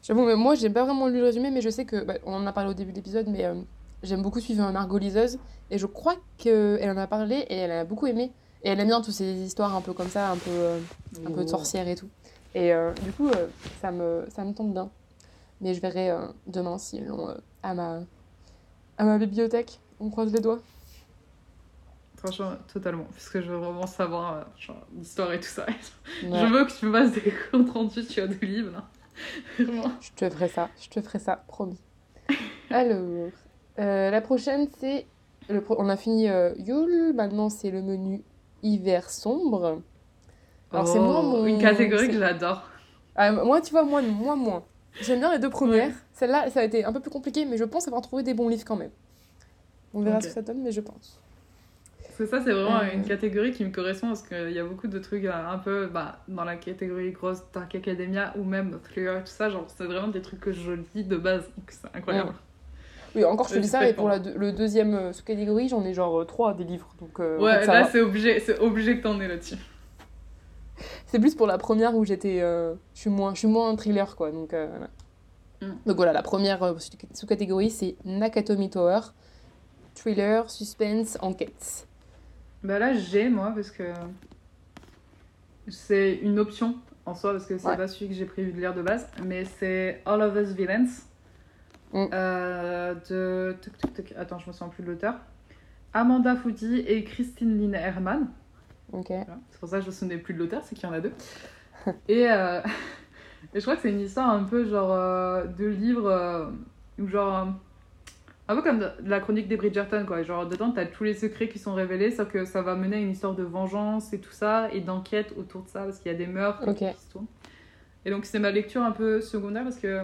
S1: J'avoue, mais moi, j'ai pas vraiment lu le résumé, mais je sais que. bah, on en a parlé au début de l'épisode, mais euh, j'aime beaucoup suivre Margot Liseuse. Et je crois qu'elle en a parlé et elle a beaucoup aimé. Et elle aime bien toutes ces histoires un peu comme ça, un peu, euh, un peu de sorcière et tout. Et euh, du coup, euh, ça, me, ça me tente bien. Mais je verrai demain s'ils l'ont à, ma, à ma bibliothèque. On croise les doigts.
S2: Franchement, totalement. Parce que je veux vraiment savoir l'histoire et tout ça.
S1: Ouais.
S2: Je veux que tu me fasses des comptes rendus sur des livres, là.
S1: Je te ferai ça, je te ferai ça, promis. Alors, euh, la prochaine, c'est. Pro- On a fini euh, Yule, maintenant c'est le menu hiver sombre. Alors, c'est moi, mon-
S2: Oh, Une catégorie que j'adore.
S1: Ah, moi, tu vois, moi, moi, moins. J'aime bien les deux premières. Celle-là, ça a été un peu plus compliqué, mais je pense avoir trouvé des bons livres quand même. On verra ce que ça donne, mais je pense.
S2: Parce que ça, c'est vraiment
S1: Euh.
S2: une catégorie qui me correspond parce qu'il y a beaucoup de trucs euh, un peu bah, dans la catégorie grosse Dark Academia ou même Thriller, tout ça. Genre, c'est vraiment des trucs que je lis de base. Donc, c'est incroyable.
S1: Oui, encore, je te
S2: Ouais,
S1: dis ça, et pour la le deuxième euh, sous-catégorie, j'en ai genre euh, trois des livres. Donc, euh,
S2: Ouais, là, c'est obligé, c'est obligé que t'en aies là-dessus.
S1: C'est plus pour la première où j'étais. euh, je suis moins, moins thriller, quoi. Donc, euh, voilà.
S2: Mm.
S1: donc voilà, la première euh, sous- sous-catégorie, c'est Nakatomi Tower. Thriller, suspense, enquête.
S2: Bah là, j'ai moi parce que c'est une option en soi parce que c'est
S1: Ouais.
S2: pas celui que j'ai prévu de lire de base, mais c'est All of Us Villains
S1: Mm.
S2: euh, de. tuc, tuc, tuc, Attends, je me souviens plus de l'auteur. Amanda Foudi et Christine Lynn Herman.
S1: Ok.
S2: Voilà. C'est pour ça que je me souvenais plus de l'auteur, c'est qu'il y en a deux. et, euh, et je crois que c'est une histoire un peu genre euh, de livre où genre un peu comme de- la chronique des Bridgerton quoi. Genre dedans t'as tous les secrets qui sont révélés, sauf que ça va mener à une histoire de vengeance et tout ça et d'enquête autour de ça parce qu'il y a des meurtres qui se tournent. Et donc c'est ma lecture un peu secondaire parce que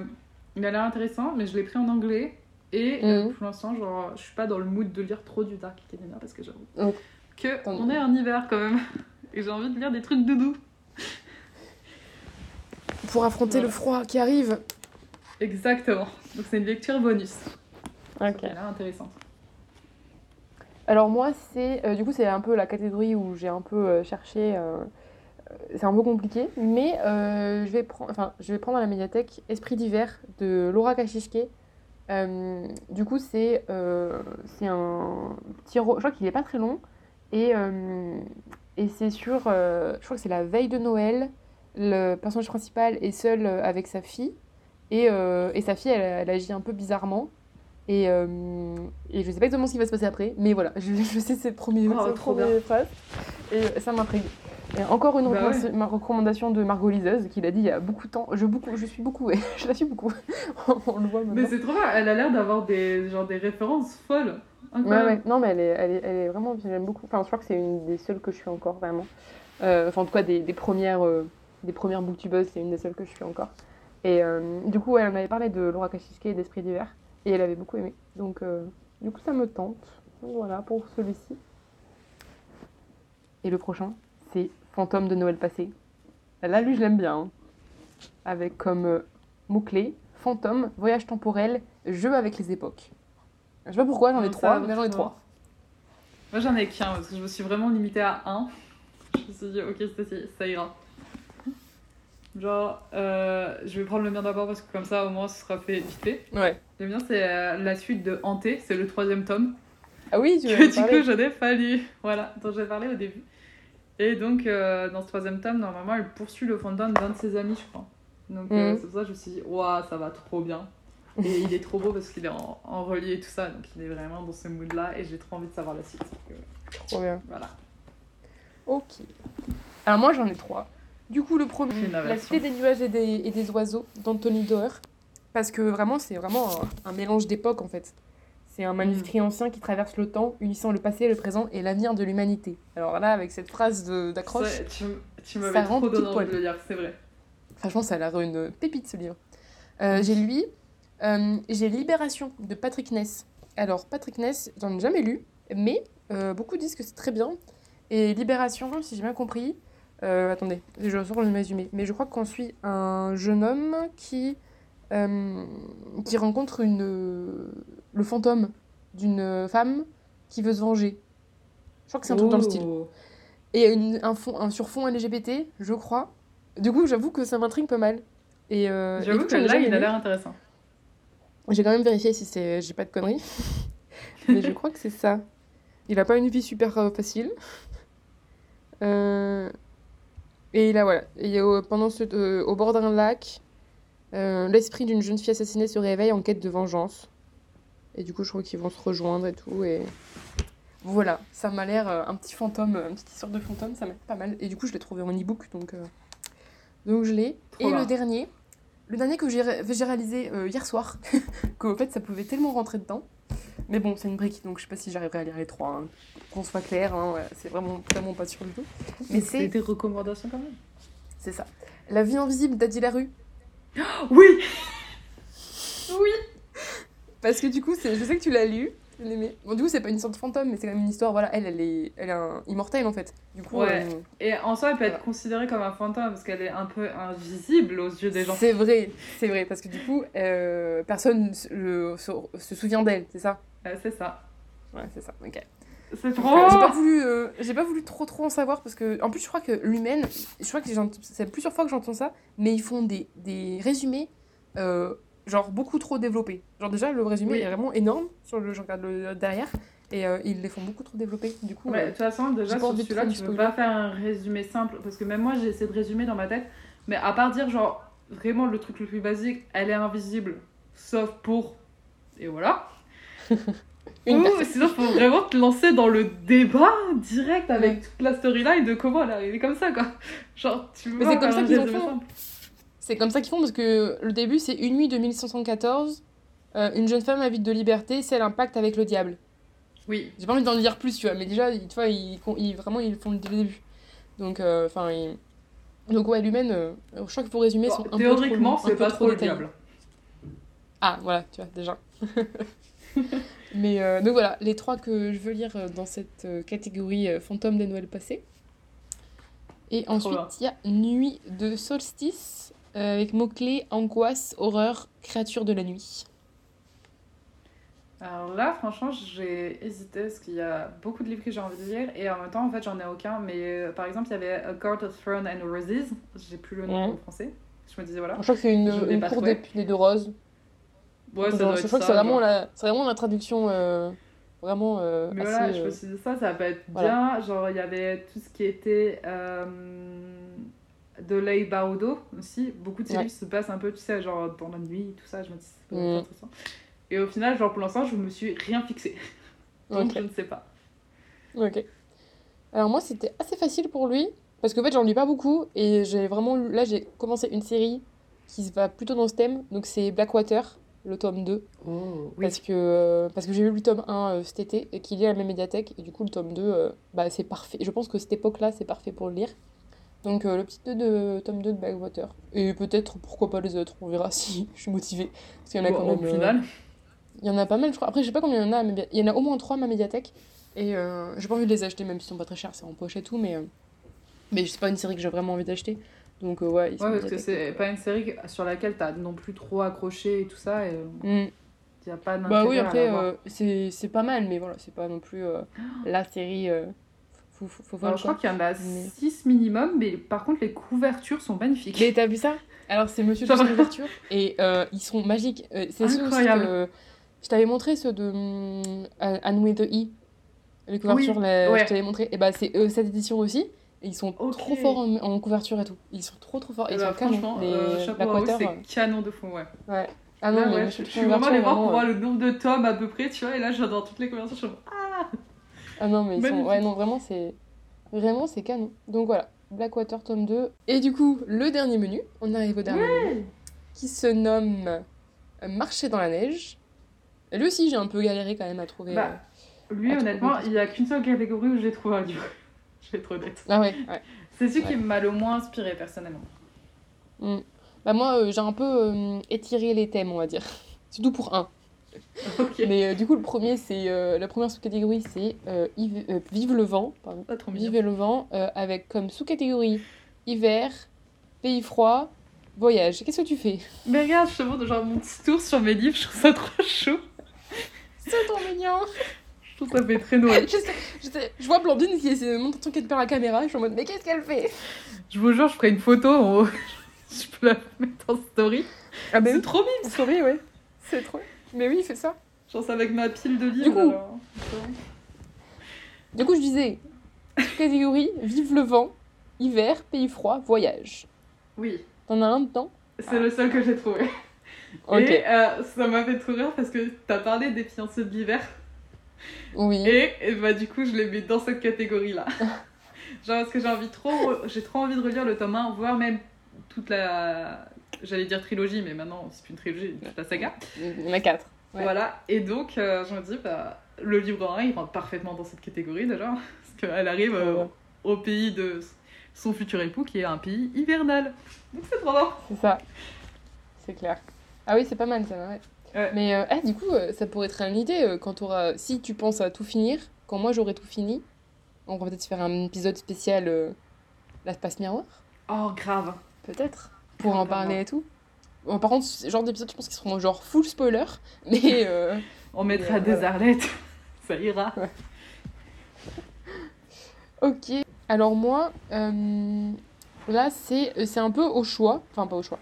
S2: il a l'air intéressant, mais je l'ai pris en anglais. Et euh,
S1: Mhm.
S2: pour l'instant, genre, je suis pas dans le mood de lire trop du Dark Academia parce que j'avoue
S1: Ok.
S2: que
S1: Tant
S2: on est en hiver quand même. Et j'ai envie de lire des trucs doudou.
S1: Pour affronter
S2: Voilà.
S1: le froid qui arrive.
S2: Exactement. Donc c'est une lecture bonus.
S1: Ok.
S2: Elle est intéressante.
S1: Alors moi, c'est euh, du coup c'est un peu la catégorie où j'ai un peu euh, cherché. euh, c'est un peu compliqué, mais je vais prendre, enfin je vais prendre à la médiathèque Esprit d'hiver de Laura Kachishke. Euh, du coup c'est c'est un petit, je crois qu'il est pas très long et et c'est sur, je crois que c'est la veille de Noël. Le personnage principal est seul avec sa fille et, et sa fille elle, elle agit un peu bizarrement. Et, euh, et je sais pas exactement ce qui va se passer après, mais voilà, je, je sais ces premiers,
S2: Oh,
S1: phrases. Et ça m'intrigue. Et encore une
S2: Bah
S1: recommanda- ma recommandation de Margot Liseuse, qui l'a dit il y a beaucoup de temps. Je, beaucoup, je suis beaucoup, je la suis beaucoup. On le voit
S2: Mais
S1: maintenant.
S2: c'est trop bien, elle a l'air d'avoir des, genre, des références folles.
S1: Ouais, ouais. Non, mais elle est, elle est, elle est vraiment, j'aime beaucoup. Enfin, je crois que c'est une des seules que je suis encore, vraiment. Euh, enfin, en tout cas, des, des premières, euh, des premières booktubeuses, c'est une des seules que je suis encore. Et euh, du coup, elle en avait parlé de Laura Kachishke et d'Esprit d'hiver. Et elle avait beaucoup aimé. Donc, euh, du coup, ça me tente. Donc, voilà, pour celui-ci. Et le prochain, c'est Fantôme de Noël passé. Là, lui, je l'aime bien. hein. Avec comme euh, mot-clé fantôme, voyage temporel, jeu avec les époques. Je sais pas pourquoi, j'en ai
S2: Ça,
S1: trois, mais j'en ai trois.
S2: Moi j'en ai qu'un parce que je me suis vraiment limitée à un. Je me suis dit, ok, ça, ça ira. Genre, euh, je vais prendre le mien d'abord parce que comme ça au moins ce sera fait vite fait.
S1: Ouais.
S2: Le mien c'est euh, la suite de Hanté, c'est le troisième tome.
S1: Ah oui, tu
S2: que
S1: veux
S2: du coup j'en ai pas lu. Voilà, dont j'ai parlé au début. Et donc euh, dans ce troisième tome, normalement elle poursuit le fantôme d'un de ses amis, je crois. Donc
S1: Mhm.
S2: c'est pour ça que je me suis dit, waouh, ça va trop bien. Et il est trop beau parce qu'il est en, en relié et tout ça, donc il est vraiment dans ce mood là et j'ai trop envie de savoir la suite. Donc,
S1: Trop bien.
S2: voilà.
S1: Ok. Alors moi j'en ai trois. Du coup le premier, La cité des nuages et des, et des oiseaux d'Anthony Doerr. Parce que vraiment c'est vraiment un, un mélange d'époques en fait. C'est un manuscrit ancien qui traverse le temps, unissant le passé, le présent et l'avenir de l'humanité. Alors là avec cette phrase d'accroche,
S2: tu tu m'avais trop donné de le lire, c'est vrai.
S1: franchement ça a l'air une pépite ce livre. Euh, j'ai lui, euh, j'ai Libération de Patrick Ness. Alors Patrick Ness, j'en ai jamais lu, mais euh, beaucoup disent que c'est très bien. Et Libération, si j'ai bien compris, euh, attendez, je sors le résumé, mais je crois qu'on suit un jeune homme qui, euh, qui rencontre une, le fantôme d'une femme qui veut se venger. Je crois que c'est un truc dans le style.
S2: Oh.
S1: Et une- un, fond, un surfond LGBT, je crois. Du coup, j'avoue que ça m'intrigue pas mal. Et, euh,
S2: J'avoue que là, il a l'air intéressant.
S1: J'ai quand même vérifié si c'est j'ai pas de conneries. Mais je crois que c'est ça. Il a pas une vie super facile. Euh, Et là, voilà. Et pendant ce, euh, au bord d'un lac, euh, l'esprit d'une jeune fille assassinée se réveille en quête de vengeance. Et du coup, je crois qu'ils vont se rejoindre et tout. Et voilà, ça m'a l'air euh, un petit fantôme, une petite histoire de fantôme, ça m'a pas mal. Et du coup, je l'ai trouvé en e-book, donc, donc je l'ai. Et
S2: bien.
S1: le dernier, le dernier que j'ai ré- j'ai réalisé hier soir, qu'en fait, ça pouvait tellement rentrer dedans. Mais bon, c'est une brique, donc je sais pas si j'arriverai à lire les trois. hein. Qu'on soit clair, hein, c'est vraiment, vraiment pas sûr du tout. Mais
S2: c'est des recommandations quand même.
S1: c'est ça. La vie invisible d'Adi Larue.
S2: Oui Oui
S1: Parce que du coup, je sais que tu l'as lu. aimé. Bon, du coup, c'est pas une sorte de fantôme, mais c'est quand même une histoire. Voilà, elle, elle est, elle est un- immortelle en fait. Du coup,
S2: Ouais.
S1: euh,
S2: Et en soi, elle peut être considérée comme un fantôme parce qu'elle est un peu invisible aux yeux des gens.
S1: c'est vrai, c'est vrai. Parce que du coup, euh, personne le- se souvient d'elle, c'est ça?
S2: Euh, c'est ça.
S1: Ouais, c'est ça. Ok.
S2: C'est trop
S1: euh, j'ai pas voulu, euh, j'ai pas voulu trop trop en savoir parce que, en plus, je crois que l'humaine, je crois que c'est plusieurs fois que j'entends ça, mais ils font des, des résumés, euh, genre beaucoup trop développés. Genre déjà le résumé
S2: Oui.
S1: est vraiment énorme sur le, je regarde le derrière et euh, ils les font beaucoup trop développés. Du coup,
S2: Ouais, de toute façon, déjà sur celui-là, tu peux pas faire un résumé simple parce que même moi j'ai essayé de résumer dans ma tête, mais à part dire genre vraiment le truc le plus basique, elle est invisible sauf pour. Et voilà.
S1: Une
S2: Ou
S1: personne.
S2: sinon, faut vraiment te lancer dans le débat direct avec toute la storyline de comment elle est arrivée comme ça quoi. Genre, tu
S1: Mais c'est comme ça qu'ils font. C'est comme ça qu'ils font parce que le début c'est une nuit de 1514, euh, une jeune femme avide de liberté, c'est l'impact avec le diable.
S2: Oui.
S1: J'ai pas envie d'en dire plus, tu vois, mais déjà, tu vois, ils, ils- vraiment, ils font le début. Donc, euh, enfin, ils- donc ouais, l'humaine, euh, je crois qu'il faut résumer,
S2: Bon,
S1: sont un peu
S2: théoriquement, c'est pas trop le diable.
S1: Ah, voilà, tu vois, déjà. mais euh, donc voilà, les trois que je veux lire euh, dans cette euh, catégorie fantôme des Noëls passés. Et ensuite, il y a Nuit de solstice, euh, avec mots-clés angoisse, horreur, créature de la nuit.
S2: Alors là, franchement, j'ai hésité parce qu'il y a beaucoup de livres que j'ai envie de lire et en même temps, en fait, j'en ai aucun. Mais euh, par exemple, il y avait A Court of Thorn and Roses. J'ai plus le nom
S1: Ouais.
S2: en français. Je me disais, voilà.
S1: Je crois que c'est une, une cour
S2: trouvé.
S1: d'épines et de roses.
S2: Ouais, ça doit
S1: je
S2: être
S1: crois que c'est vraiment,
S2: genre.
S1: la, c'est vraiment la traduction euh, vraiment euh,
S2: Mais
S1: assez,
S2: voilà, je me suis dit ça, ça peut être
S1: voilà.
S2: bien. Genre, il y avait tout ce qui était euh, de Leigh Bardo aussi. Beaucoup de ces
S1: Ouais.
S2: se passent un peu, tu sais, genre dans la nuit, tout ça. Je me dis, c'est pas
S1: Mm.
S2: intéressant. Et au final, genre pour l'instant, je me suis rien fixé. Donc, je ne sais pas.
S1: Ok. Alors moi, c'était assez facile pour lui, parce qu'en fait, j'en lis pas beaucoup, et j'ai vraiment... Là, j'ai commencé une série qui va plutôt dans ce thème, donc c'est Blackwater, le tome 2,
S2: Oh,
S1: parce que, euh, parce que j'ai lu le tome 1 euh, cet été, et qu'il est à ma médiathèque, et du coup, le tome 2, euh, bah, c'est parfait. Je pense que cette époque-là, c'est parfait pour le lire. Donc, euh, le petit 2 de, tome 2 de Blackwater. Et peut-être, pourquoi pas les autres, on verra si je suis motivée. Parce qu'il y en a quand même...
S2: au
S1: euh,
S2: final.
S1: il y en a pas mal, je crois. Après, je sais pas combien il y en a. à ma média- Il y en a au moins trois à ma médiathèque. Et euh, j'ai pas envie de les acheter, même s'ils sont pas très chers, c'est en poche et tout. Mais, mais c'est pas une série que j'ai vraiment envie d'acheter. Donc, euh, ouais, ils sont
S2: Ouais, parce que c'est pas une série sur laquelle t'as non plus trop accroché et tout ça. Et
S1: euh. Mm.
S2: il n'y a pas
S1: Bah oui, après, euh, c'est pas mal, mais voilà, c'est pas non plus euh, la série. euh, faut, faut, faut voir
S2: Alors, je crois qu'il y en a
S1: Mais-
S2: 6 minimum, mais par contre, les couvertures sont magnifiques.
S1: Mais t'as vu ça? Alors, c'est Monsieur
S2: va.
S1: Ouverture. Et ils sont magiques. C'est ceux aussi que. Je t'avais montré ceux de hum, Anne the E. Les couvertures,
S2: Oui, ouais.
S1: je t'avais montré. Et bah, c'est cette édition aussi. Et ils sont trop forts en, en couverture et tout. Ils sont trop trop forts.
S2: Et
S1: Ils
S2: bah,
S1: sont canons.
S2: franchement,
S1: Les
S2: euh, c'est canon de fond, ouais.
S1: euh, ouais. Ah non,
S2: Là,
S1: mais
S2: ouais,
S1: Monsieur
S2: je, suis vraiment allée voir pour voir le nombre de tomes à peu près, tu vois, et là, j'adore toutes les conversations, je suis ah
S1: Ah non, mais ils sont... Ouais, non, vraiment, c'est... Vraiment, c'est canon. Donc voilà. Blackwater tome 2. Et du coup, le dernier menu, on arrive au dernier menu, qui se nomme euh, Marcher dans la neige. Lui aussi, j'ai un peu galéré quand même à trouver.
S2: Bah, lui, honnêtement, il n'y a qu'une seule catégorie où j'ai trouvé un livre. Je vais être honnête.
S1: Ah ouais, ouais.
S2: C'est celui qui m'a le moins inspiré personnellement.
S1: Mm. Bah moi, euh, j'ai un peu euh, étiré les thèmes, on va dire. Surtout pour un. Mais euh, du coup, le premier, c'est la première sous-catégorie, c'est Vive le vent, pardon.
S2: Pas trop mignon.
S1: Vive le vent, avec comme sous-catégorie hiver, pays froid, voyage. Qu'est-ce que tu fais?
S2: Mais regarde, je te montre genre mon petit tour sur mes livres, je trouve ça trop chaud.
S1: C'est trop mignon
S2: trouve ça fait très Noël.
S1: je, sais- je, sais- je vois Blandine qui essaie de montrer son par la caméra, je suis en mode, mais qu'est-ce qu'elle fait?
S2: Je vous jure, je ferai une photo, en haut. je peux la mettre en story.
S1: Ah
S2: C'est trop mignon.
S1: Sorry, ouais. C'est trop. Mais oui, fait ça.
S2: Genre c'est avec ma pile de livres.
S1: Du coup-
S2: alors.
S1: Du coup, je disais, catégorie vive le vent, hiver, pays froid, voyage.
S2: Oui,
S1: T'en as un dedans?
S2: C'est le seul que j'ai trouvé.
S1: Ok.
S2: Et euh, ça m'a fait trop rire parce que t'as parlé des fiancés de l'hiver.
S1: Oui.
S2: Et, et bah du coup, je les mets dans cette catégorie-là. Genre parce que j'ai envie trop, j'ai trop envie de relire le tome 1, voire même toute la, j'allais dire trilogie, mais maintenant c'est plus une trilogie, toute la saga.
S1: Il y en a quatre. Ouais.
S2: Voilà. Et donc euh, je me dis, bah le livre 1, il rentre parfaitement dans cette catégorie déjà, parce qu'elle arrive euh,
S1: Ouais.
S2: au pays de son futur époux, qui est un pays hivernal. Donc c'est trop.
S1: C'est ça. C'est clair. Ah oui, c'est pas mal ça, ouais.
S2: Ouais.
S1: Mais euh, ah, du coup, euh, ça pourrait être une idée euh, quand t'auras. Si tu penses à tout finir, quand moi j'aurai tout fini, on va peut-être faire un épisode spécial euh, l'espace miroir,
S2: Oh grave.
S1: peut-être, pour en
S2: Grave.
S1: parler et tout. Bon, par contre, ce genre d'épisode, je pense qu'ils seront genre full spoiler, mais. euh,
S2: On mettra
S1: Et,
S2: des
S1: voilà.
S2: arlettes. Ça ira.
S1: Ok. Alors moi, là, c'est c'est un peu au choix. Enfin, pas au choix.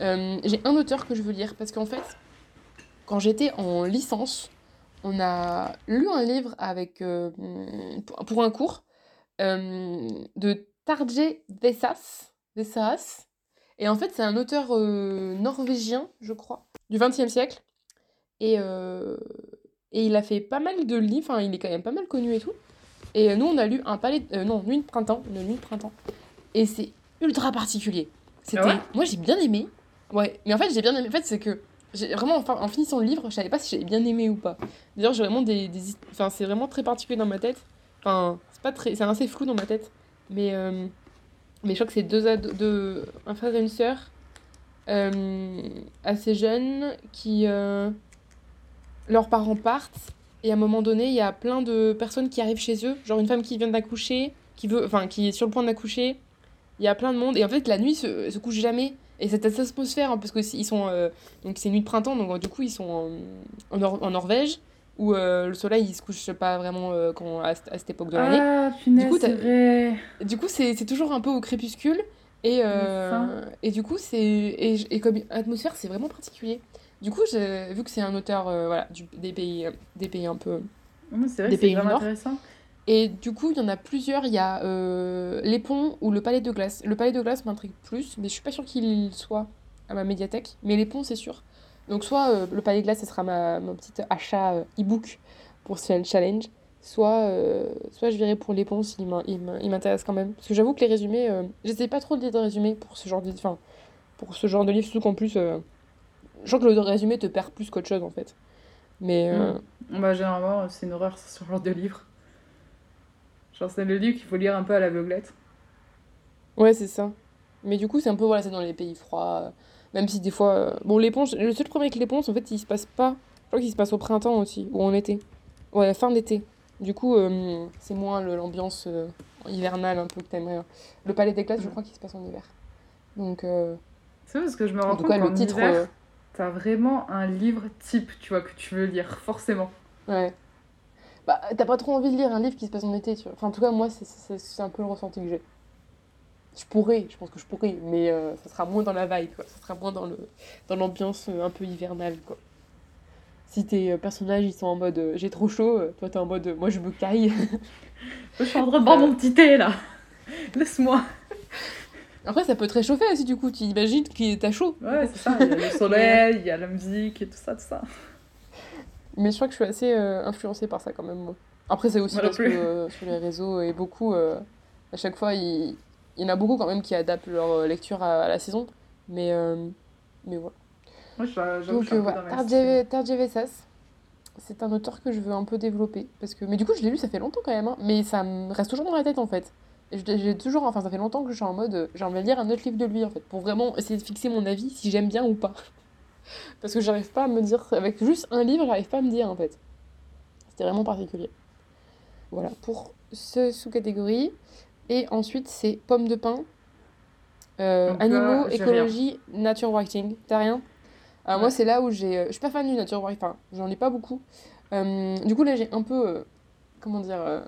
S1: J'ai un auteur que je veux lire parce qu'en fait, quand j'étais en licence, on a lu un livre avec, euh, pour, un cours euh, de Tarjei Vessas. Vessas. Et en fait, c'est un auteur euh, norvégien, je crois, du XXe siècle. Et, et il a fait pas mal de livres, enfin, il est quand même pas mal connu et tout. Et nous, on a lu un palais. non, Nuit de printemps. Une nuit de printemps. Et c'est ultra particulier. C'était.
S2: Ah ouais?
S1: Moi, j'ai bien aimé. Ouais. Mais en fait, j'ai bien aimé. En fait, c'est que. Vraiment, enfin, en finissant le livre, je savais pas si j'avais bien aimé ou pas. D'ailleurs, j'ai vraiment des. des- Enfin, c'est vraiment très particulier dans ma tête. Enfin, c'est pas très. C'est assez flou dans ma tête. Mais. euh, Mais je crois que c'est deux, deux. Un frère et une sœur. euh, assez jeunes qui. euh, Leurs parents partent. Et à un moment donné, il y a plein de personnes qui arrivent chez eux, genre une femme qui vient d'accoucher, qui veut, enfin qui est sur le point d'accoucher. Il y a plein de monde et en fait la nuit se, se couche jamais. Et cette atmosphère, hein, parce que ils sont euh, donc c'est nuit de printemps, donc euh, du coup ils sont en, en, Nor- en Norvège où euh, le soleil il se couche pas vraiment euh, quand, à, cette- à cette époque de l'année.
S2: Ah, punaise,
S1: Du coup,
S2: c'est vrai.
S1: Du coup, c'est toujours un peu au crépuscule. Et, et du coup, c'est. Et, et comme atmosphère, c'est vraiment particulier. Du coup, vu que c'est un auteur voilà, du, des, pays, des pays un peu.
S2: C'est vrai c'est vraiment
S1: Nord.
S2: intéressant.
S1: Et du coup, il y en a plusieurs. Il y a euh, les ponts ou le palais de glace. Le palais de glace m'intrigue plus, mais je suis pas sûre qu'il soit à ma médiathèque. Mais les ponts, c'est sûr. Donc, soit euh, le palais de glace, ce sera ma, mon petit achat euh, e-book pour ce challenge. Soit, euh, soit je verrai pour les ponts s'il m'in- il m'in- il m'intéresse quand même. Parce que j'avoue que les résumés, j'essaie pas trop de lire de résumés pour ce genre de, enfin, pour ce genre de livre, surtout qu'en plus, je que le résumé te perd plus qu'autre chose en fait. Mais euh,
S2: Bah, généralement, c'est une horreur ce genre de livre. Genre, c'est le livre qu'il faut lire un peu à l'aveuglette.
S1: Ouais, c'est ça. Mais du coup, c'est un peu, voilà, c'est dans les pays froids. euh, Même si des fois. euh, Bon, l'éponge, le seul problème avec l'éponge, en fait, il se passe pas. Je crois qu'il se passe au printemps aussi, ou en été. Ouais, fin d'été. Du coup, euh, c'est moins l'ambiance euh, hivernale un peu que t'aimerais. Le palais des glaces, je crois qu'il se passe en hiver. Donc, euh,
S2: C'est parce que je me rends
S1: en tout
S2: compte
S1: cas, le titre.
S2: hiver, t'as vraiment un livre type, tu vois, que tu veux lire, forcément.
S1: Ouais. Bah, t'as pas trop envie de lire un livre qui se passe en été, tu vois. Enfin, en tout cas, moi, c'est- un peu le ressenti que j'ai. Je pourrais, je pense que je pourrais, mais euh, ça sera moins dans la vibe, quoi. Ça sera moins dans le dans l'ambiance euh, un peu hivernale, quoi. Si tes euh, personnages, ils sont en mode euh, j'ai trop chaud, toi t'es en mode euh, moi je me caille.
S2: Je suis en train de boire mon petit thé, là. Laisse-moi.
S1: Après, ça peut te réchauffer aussi, du coup. Tu imagines que t'as chaud.
S2: Ouais, c'est ça. Il y a le soleil, il y a la musique et tout ça, tout ça.
S1: Mais je crois que je suis assez euh, influencée par ça quand même, moi. Après, c'est aussi parce que euh, sur les réseaux et beaucoup, euh, à chaque fois, ils, Il y en a beaucoup quand même qui adaptent leur lecture à, à la saison. Mais, mais voilà.
S2: Moi, je,
S1: Donc voilà, c'est un auteur que je veux un peu développer. Parce que... Mais du coup, je l'ai lu, ça fait longtemps quand même. hein, mais ça me reste toujours dans la tête en fait. J'ai toujours, enfin, ça fait longtemps que je suis en mode, j'ai envie de lire un autre livre de lui en fait, pour vraiment essayer de fixer mon avis si j'aime bien ou pas. Parce que j'arrive pas à me dire, avec juste un livre, j'arrive pas à me dire en fait. C'était vraiment particulier. Voilà, pour ce sous-catégorie. Et ensuite, c'est pommes de pin, euh,
S2: Donc
S1: animaux,
S2: rien.
S1: écologie, nature writing. T'as rien? Alors moi, c'est là où j'ai... euh, Je suis pas fan du nature writing, enfin, j'en ai pas beaucoup. Euh, du coup, là, j'ai un peu, comment dire,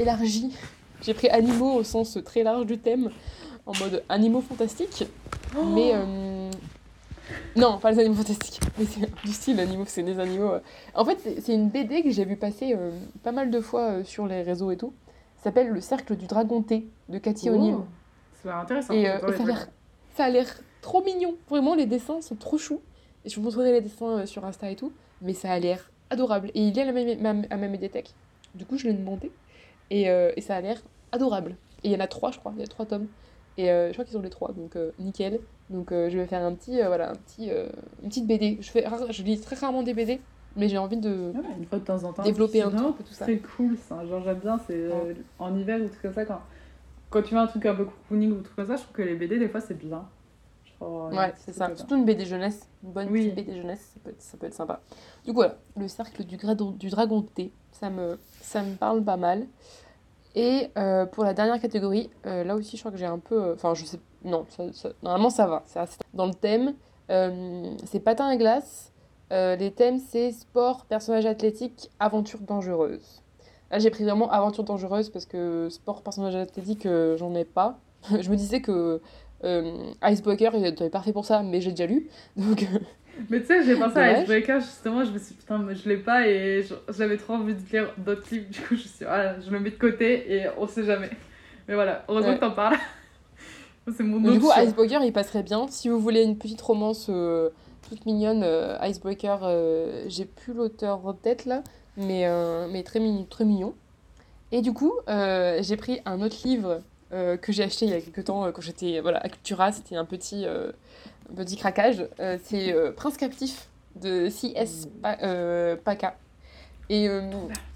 S1: élargi. J'ai pris animaux au sens très large du thème, en mode animaux fantastiques. Mais... Non, pas les animaux fantastiques. Mais c'est du style animaux, c'est des animaux. euh. En fait, c'est une BD que j'ai vu passer euh, pas mal de fois euh, sur les réseaux et tout. Ça s'appelle Le Cercle du Dragon T de Cathy O'Neill.
S2: Oh, C'est intéressant.
S1: Et, euh, ça a l'air trop mignon. Vraiment, les dessins sont trop choux. Et je vous montrerai les dessins sur Insta et tout. Mais ça a l'air adorable. Et il est à, la même- ma, à ma médiathèque. Du coup, je l'ai demandé. Et, et ça a l'air adorable. Et il y en a trois, je crois. Il y a trois tomes. Et je crois qu'ils ont les trois. Donc, nickel. Donc, euh, je vais faire un petit, euh, voilà, un petit, euh, une petite BD. Je, fais, je lis très rarement des BD. Mais j'ai envie de
S2: Ouais, une fois de temps en temps.
S1: développer un
S2: c'est
S1: peu tout ça.
S2: très cool ça. Genre, j'aime bien, c'est en hiver ou tout comme ça. Quand, quand tu veux un truc un peu cocooning ou tout comme ça, je trouve que les BD, des fois, c'est bien. Genre,
S1: Ouais, c'est ça. Surtout une BD jeunesse, une bonne
S2: Oui.
S1: petite BD jeunesse, ça peut être, ça peut être sympa. Du coup, voilà, le cercle du, du dragon de thé, ça me, ça me parle pas mal. Et pour la dernière catégorie, là aussi, je crois que j'ai un peu. Enfin, je sais. Non, ça- ça- normalement, ça va. c'est assez- Dans le thème, euh, c'est patin à glace. Euh, les thèmes, c'est sport, personnage athlétique, aventure dangereuse. Là, j'ai pris vraiment aventure dangereuse parce que sport, personnage athlétique, euh, j'en ai pas. je me disais que Icebreaker, il était parfait pour ça, mais j'ai déjà lu. Donc,
S2: Mais tu sais, j'ai pensé à. Icebreaker, justement, je me suis dit, putain, mais je l'ai pas et j'avais trop envie de lire d'autres livres. Du coup, je me suis dit, ah, je le mets de côté et on sait jamais. Mais voilà, heureusement
S1: Ouais.
S2: que t'en parles. c'est mon
S1: du coup. Icebreaker, il passerait bien. Si vous voulez une petite romance euh, toute mignonne, euh, Icebreaker, euh, j'ai plus l'auteur en tête là, mais, mais très, mignon, très mignon. Et du coup, j'ai pris un autre livre que j'ai acheté il y a quelques temps quand j'étais voilà, à Cultura. C'était un petit, un petit craquage. C'est Prince captif de C.S. Pa- euh, Paca. Et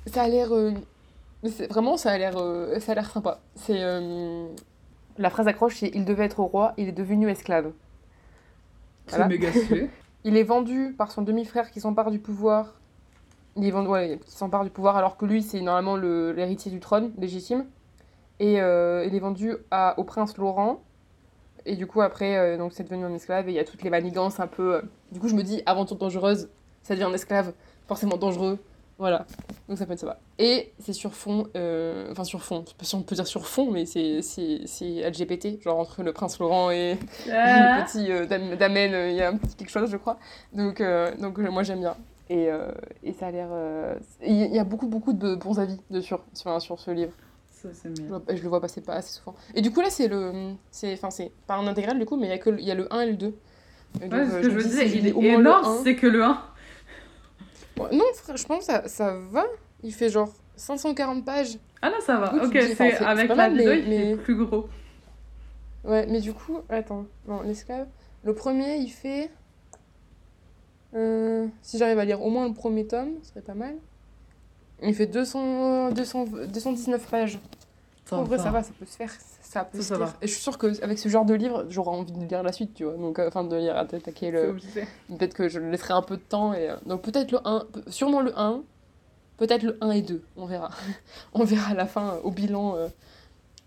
S1: ça a l'air. vraiment, ça a l'air ça a l'air sympa. C'est. La phrase accroche, c'est Il devait être roi, il est devenu esclave.
S2: C'est méga stylé.
S1: Il est vendu par son demi-frère qui s'empare du pouvoir. Il est vendu, ouais, qui s'empare du pouvoir alors que lui, c'est normalement le- l'héritier du trône légitime. Et euh, il est vendu à, au prince Laurent. Et du coup, après, euh, donc c'est devenu un esclave et il y a toutes les manigances un peu. euh, Du coup, je me dis, aventure dangereuse, ça devient un esclave, forcément dangereux. Voilà. Donc ça peut être ça. va. Et c'est sur fond. euh, Enfin, sur fond. Je sais pas si on peut dire sur fond, mais c'est c'est- c'est LGBT, genre entre le prince Laurent et,
S2: Ah.
S1: le petit euh, Dam- Damen, euh, il y a un petit quelque chose, je crois. Donc, donc moi, j'aime bien. Et, et ça a l'air. Il y a beaucoup, beaucoup de bons avis dessus, sur, sur ce livre.
S2: Ça, c'est
S1: Je, vois- je le vois passer pas assez souvent. Et du coup, là, c'est le. c'est- Enfin, c'est pas en intégral, du coup, mais il y, a que le- y a le 1 et le 2. Et donc,
S2: Ouais, ce que je
S1: me
S2: me
S1: dis,
S2: disais, il est
S1: au moins le
S2: énorme,
S1: 1
S2: c'est que le 1.
S1: Non, frère, je pense que ça, ça va. Il fait genre 540 pages.
S2: Ah non, ça va.
S1: Coup,
S2: ok, c'est avec la
S1: mal,
S2: vidéo,
S1: mais-
S2: il
S1: mais-
S2: plus gros.
S1: Ouais, mais du coup, attends, non, l'esclave. Le premier, il fait. euh, si j'arrive à lire au moins le premier tome, ce serait pas mal. Il fait 200, 200, 219 pages. en vrai, ça va, ça peut se faire. Ça peut. Et je suis sûre qu'avec ce genre de livre, j'aurai envie de lire la suite, tu vois. Donc, euh, enfin, de lire, attaquer le. Peut-être que je laisserai un peu de temps. Et, euh, Donc, peut-être le 1, pe- sûrement le 1, peut-être le 1 et 2, on verra. on verra à la fin, au bilan. euh,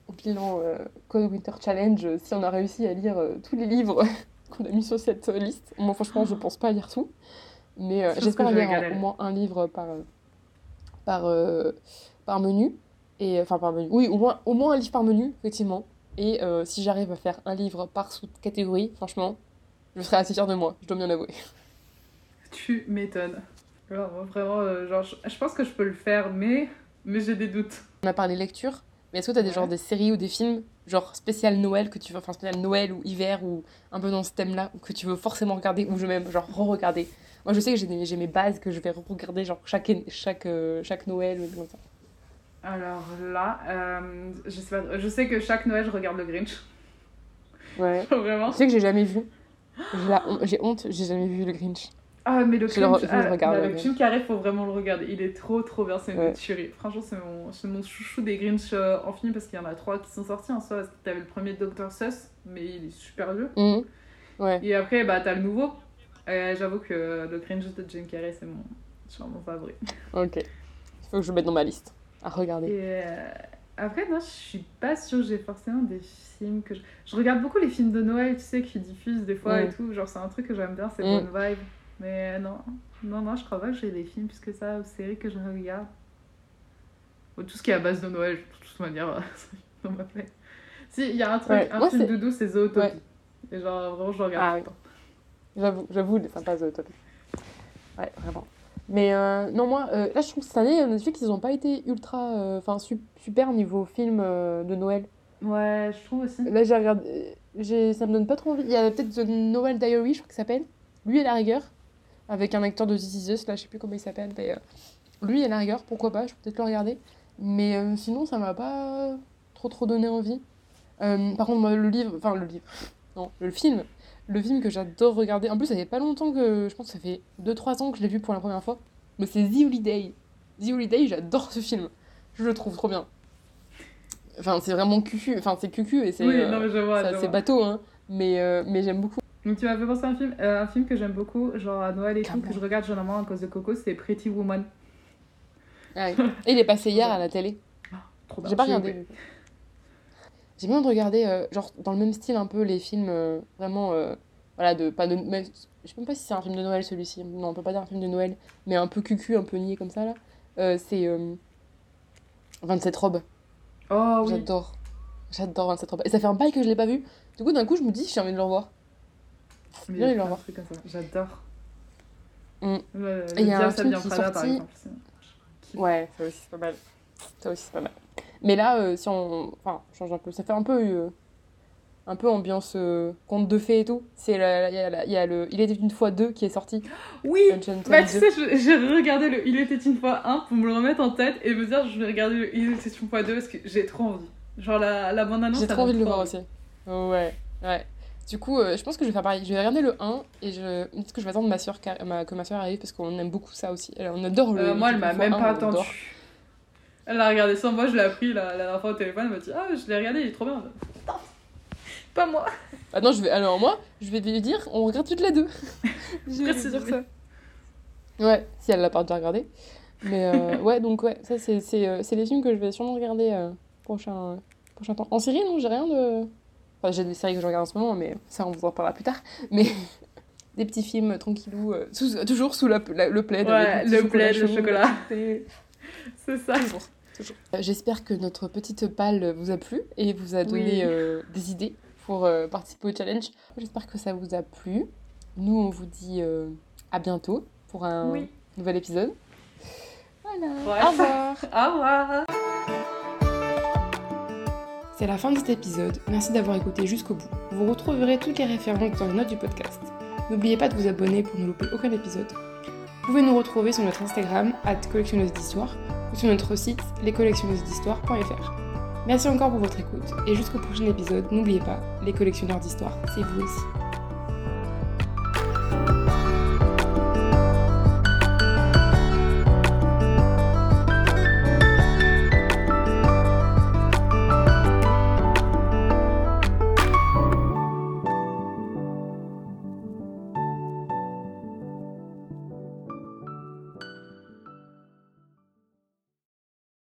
S1: au bilan euh, Cold Winter Challenge, si on a réussi à lire euh, tous les livres qu'on a mis sur cette liste. Moi, franchement, je pense pas lire tout. Mais j'espère lire au moins un livre par, par, par menu. Et, enfin, par menu. Oui, au moins, au moins un livre par menu, effectivement. Et euh, si j'arrive à faire un livre par sous-catégorie, franchement, je serai assez fière de moi, je dois bien l'avouer.
S2: Tu m'étonnes. Vraiment, euh, genre, je, pense que je peux le faire, mais, mais j'ai des doutes.
S1: On a parlé lecture, mais est-ce que tu as des,
S2: Ouais.
S1: genre, des séries ou des films, genre spécial Noël, que tu veux, enfin spécial Noël ou hiver, ou un peu dans ce thème-là, que tu veux forcément regarder, ou je même genre re-regarder? Moi je sais que j'ai mes bases que je vais re-regarder genre chaque, chaque, euh, chaque Noël, ou comme ça.
S2: Alors là, euh, je, sais pas, je sais que chaque Noël, je regarde le Grinch.
S1: Ouais.
S2: Vraiment.
S1: Tu sais que j'ai jamais vu. J'ai honte, j'ai jamais vu le Grinch.
S2: Ah, mais le Grinch,
S1: le
S2: ah,
S1: regarde,
S2: bah, le Jim Carrey, faut vraiment le regarder. Il est trop, trop bien. C'est une
S1: Ouais.
S2: tuerie. Franchement, c'est mon, mon chouchou des Grinch euh, en film parce qu'il y en a trois qui sont sortis en soi. T'avais le premier Dr. Sus, mais il est super vieux.
S1: Mhm. Ouais.
S2: Et après, bah, t'as le nouveau. Euh, J'avoue que le Grinch de Jim Carrey, c'est mon, mon favori.
S1: Ok. Il faut que je le mette dans ma liste. À regarder.
S2: Et euh, après, non, je suis pas sûre que j'ai forcément des films que je... Je regarde beaucoup les films de Noël, tu sais, qui diffusent des fois et
S1: Mm.
S2: tout. Genre, c'est un truc que j'aime bien, c'est
S1: Mm.
S2: bonne vibe. Mais non, non, non, je crois pas que j'ai des films plus que ça ou séries que je regarde. Ou tout ce qui est à base de Noël, de toute manière, dans ma. Si, il y a un truc,
S1: Ouais,
S2: un
S1: moi,
S2: film doudou, c'est Zootopie.
S1: Ouais.
S2: Et genre, vraiment, je regarde
S1: Ah
S2: tout
S1: oui.
S2: le temps.
S1: J'avoue, j'avoue, sympa, The Topic. Ouais, vraiment. Mais euh, non, moi, euh, là, je trouve que cette année, Netflix, ils ont pas été ultra. euh, Enfin, su- super niveau film de Noël.
S2: Ouais, je trouve aussi.
S1: Là, j'ai regardé. Ça me donne pas trop envie. Il y a peut-être The Noel Diary, je crois que ça s'appelle. Lui, à la rigueur. Avec un acteur de This Is Us, là, je sais plus comment il s'appelle. Mais, lui, à la rigueur, pourquoi pas, je peux peut-être le regarder. Mais sinon, ça m'a pas trop trop donné envie. Par contre, moi, le livre. Enfin, le livre. Non, le film. Le film que j'adore regarder. En plus, ça fait pas longtemps que. Je pense que ça fait 2-3 ans que je l'ai vu pour la première fois. Mais c'est The Holiday. The Holiday, j'adore ce film. Je le trouve trop bien. Enfin, c'est vraiment cucu. Enfin, c'est cucu et c'est.
S2: Oui,
S1: euh,
S2: non, mais je vois.
S1: ça,
S2: je
S1: c'est bateau, hein. Mais, euh, mais j'aime beaucoup.
S2: Donc tu m'as fait penser à un film, euh, un film que j'aime beaucoup, genre à Noël et tout, que je regarde généralement à cause de Coco, c'est Pretty Woman.
S1: Ouais. Et il est passé hier à la télé.
S2: Bien.
S1: J'ai pas regardé. J'ai bien de regarder, euh, genre, dans le même style, un peu les films euh, vraiment. euh, voilà, de. Pas de mais je sais même pas si c'est un film de Noël celui-ci. Non, on peut pas dire un film de Noël. Mais un peu cucu, un peu niais comme ça, là. C'est. euh, 27 robes.
S2: Oh oui.
S1: J'adore. J'adore 27 robes. Et ça fait un bail que je l'ai pas vu. Du coup, d'un coup, je me dis, j'ai envie de le revoir. Va
S2: plein de comme ça. J'adore.
S1: Mm.
S2: Le, le
S1: Et il y a un film qui est sorti- Ouais, ça aussi, c'est pas mal. Ça aussi, c'est pas mal. Mais là, euh, si on. Enfin, change un peu. Ça fait un peu. euh, un peu ambiance euh, conte de fées et tout. C'est Il y, a y le Il était une fois deux qui est sorti.
S2: Oui Bah tu
S1: 2.
S2: sais, j'ai regardé le Il était une fois 1 pour me le remettre en tête et me dire je vais regarder le Il était une fois 2 parce que j'ai trop envie. Genre la, la bande-annonce,
S1: J'ai
S2: ça
S1: trop envie de le voir aussi. Ouais, ouais. Du coup, euh, je pense que je vais faire pareil. Je vais regarder le 1 et je... peut-être que je vais attendre ma soeur, ma... que ma soeur arrive parce qu'on aime beaucoup ça aussi. On adore le.
S2: Moi, elle
S1: le
S2: m'a même
S1: 1,
S2: pas attendu. Elle l'a regardé sans moi, je l'ai appris la, la dernière fois au téléphone, elle m'a dit Ah, je l'ai regardé, il est trop bien. Putain, pas moi.
S1: Ah non, je vais... alors moi, je vais lui dire, on regarde toutes les deux. je vais lui dire ça. Ouais, si elle l'a pas déjà regardé. Mais euh, ouais, donc ouais, ça c'est c'est, euh, c'est les films que je vais sûrement regarder euh, prochain, prochain temps. En série, non, j'ai rien de. Enfin, j'ai des séries que je regarde en ce moment, mais ça on vous en parlera plus tard. Mais des petits films tranquillou, euh, sous- toujours sous la, la- le plaid.
S2: Ouais,
S1: avec
S2: le plaid, le chocolat. C'est ça.
S1: Euh, J'espère que notre petite palle vous a plu et vous a donné
S2: Oui.
S1: euh, des idées pour euh, participer au challenge. J'espère que ça vous a plu. Nous, on vous dit euh, à bientôt pour un
S2: Oui.
S1: nouvel épisode. Voilà.
S2: Ouais.
S1: Au revoir.
S2: Au revoir.
S1: C'est la fin de cet épisode. Merci d'avoir écouté jusqu'au bout. Vous retrouverez toutes les références dans les notes du podcast. N'oubliez pas de vous abonner pour ne louper aucun épisode. Vous pouvez nous retrouver sur notre Instagram, collectionneuse d'histoire, ou sur notre site, lescollectionneused'histoire.fr. Merci encore pour votre écoute, et jusqu'au prochain épisode, n'oubliez pas, les collectionneurs d'histoire, c'est vous aussi.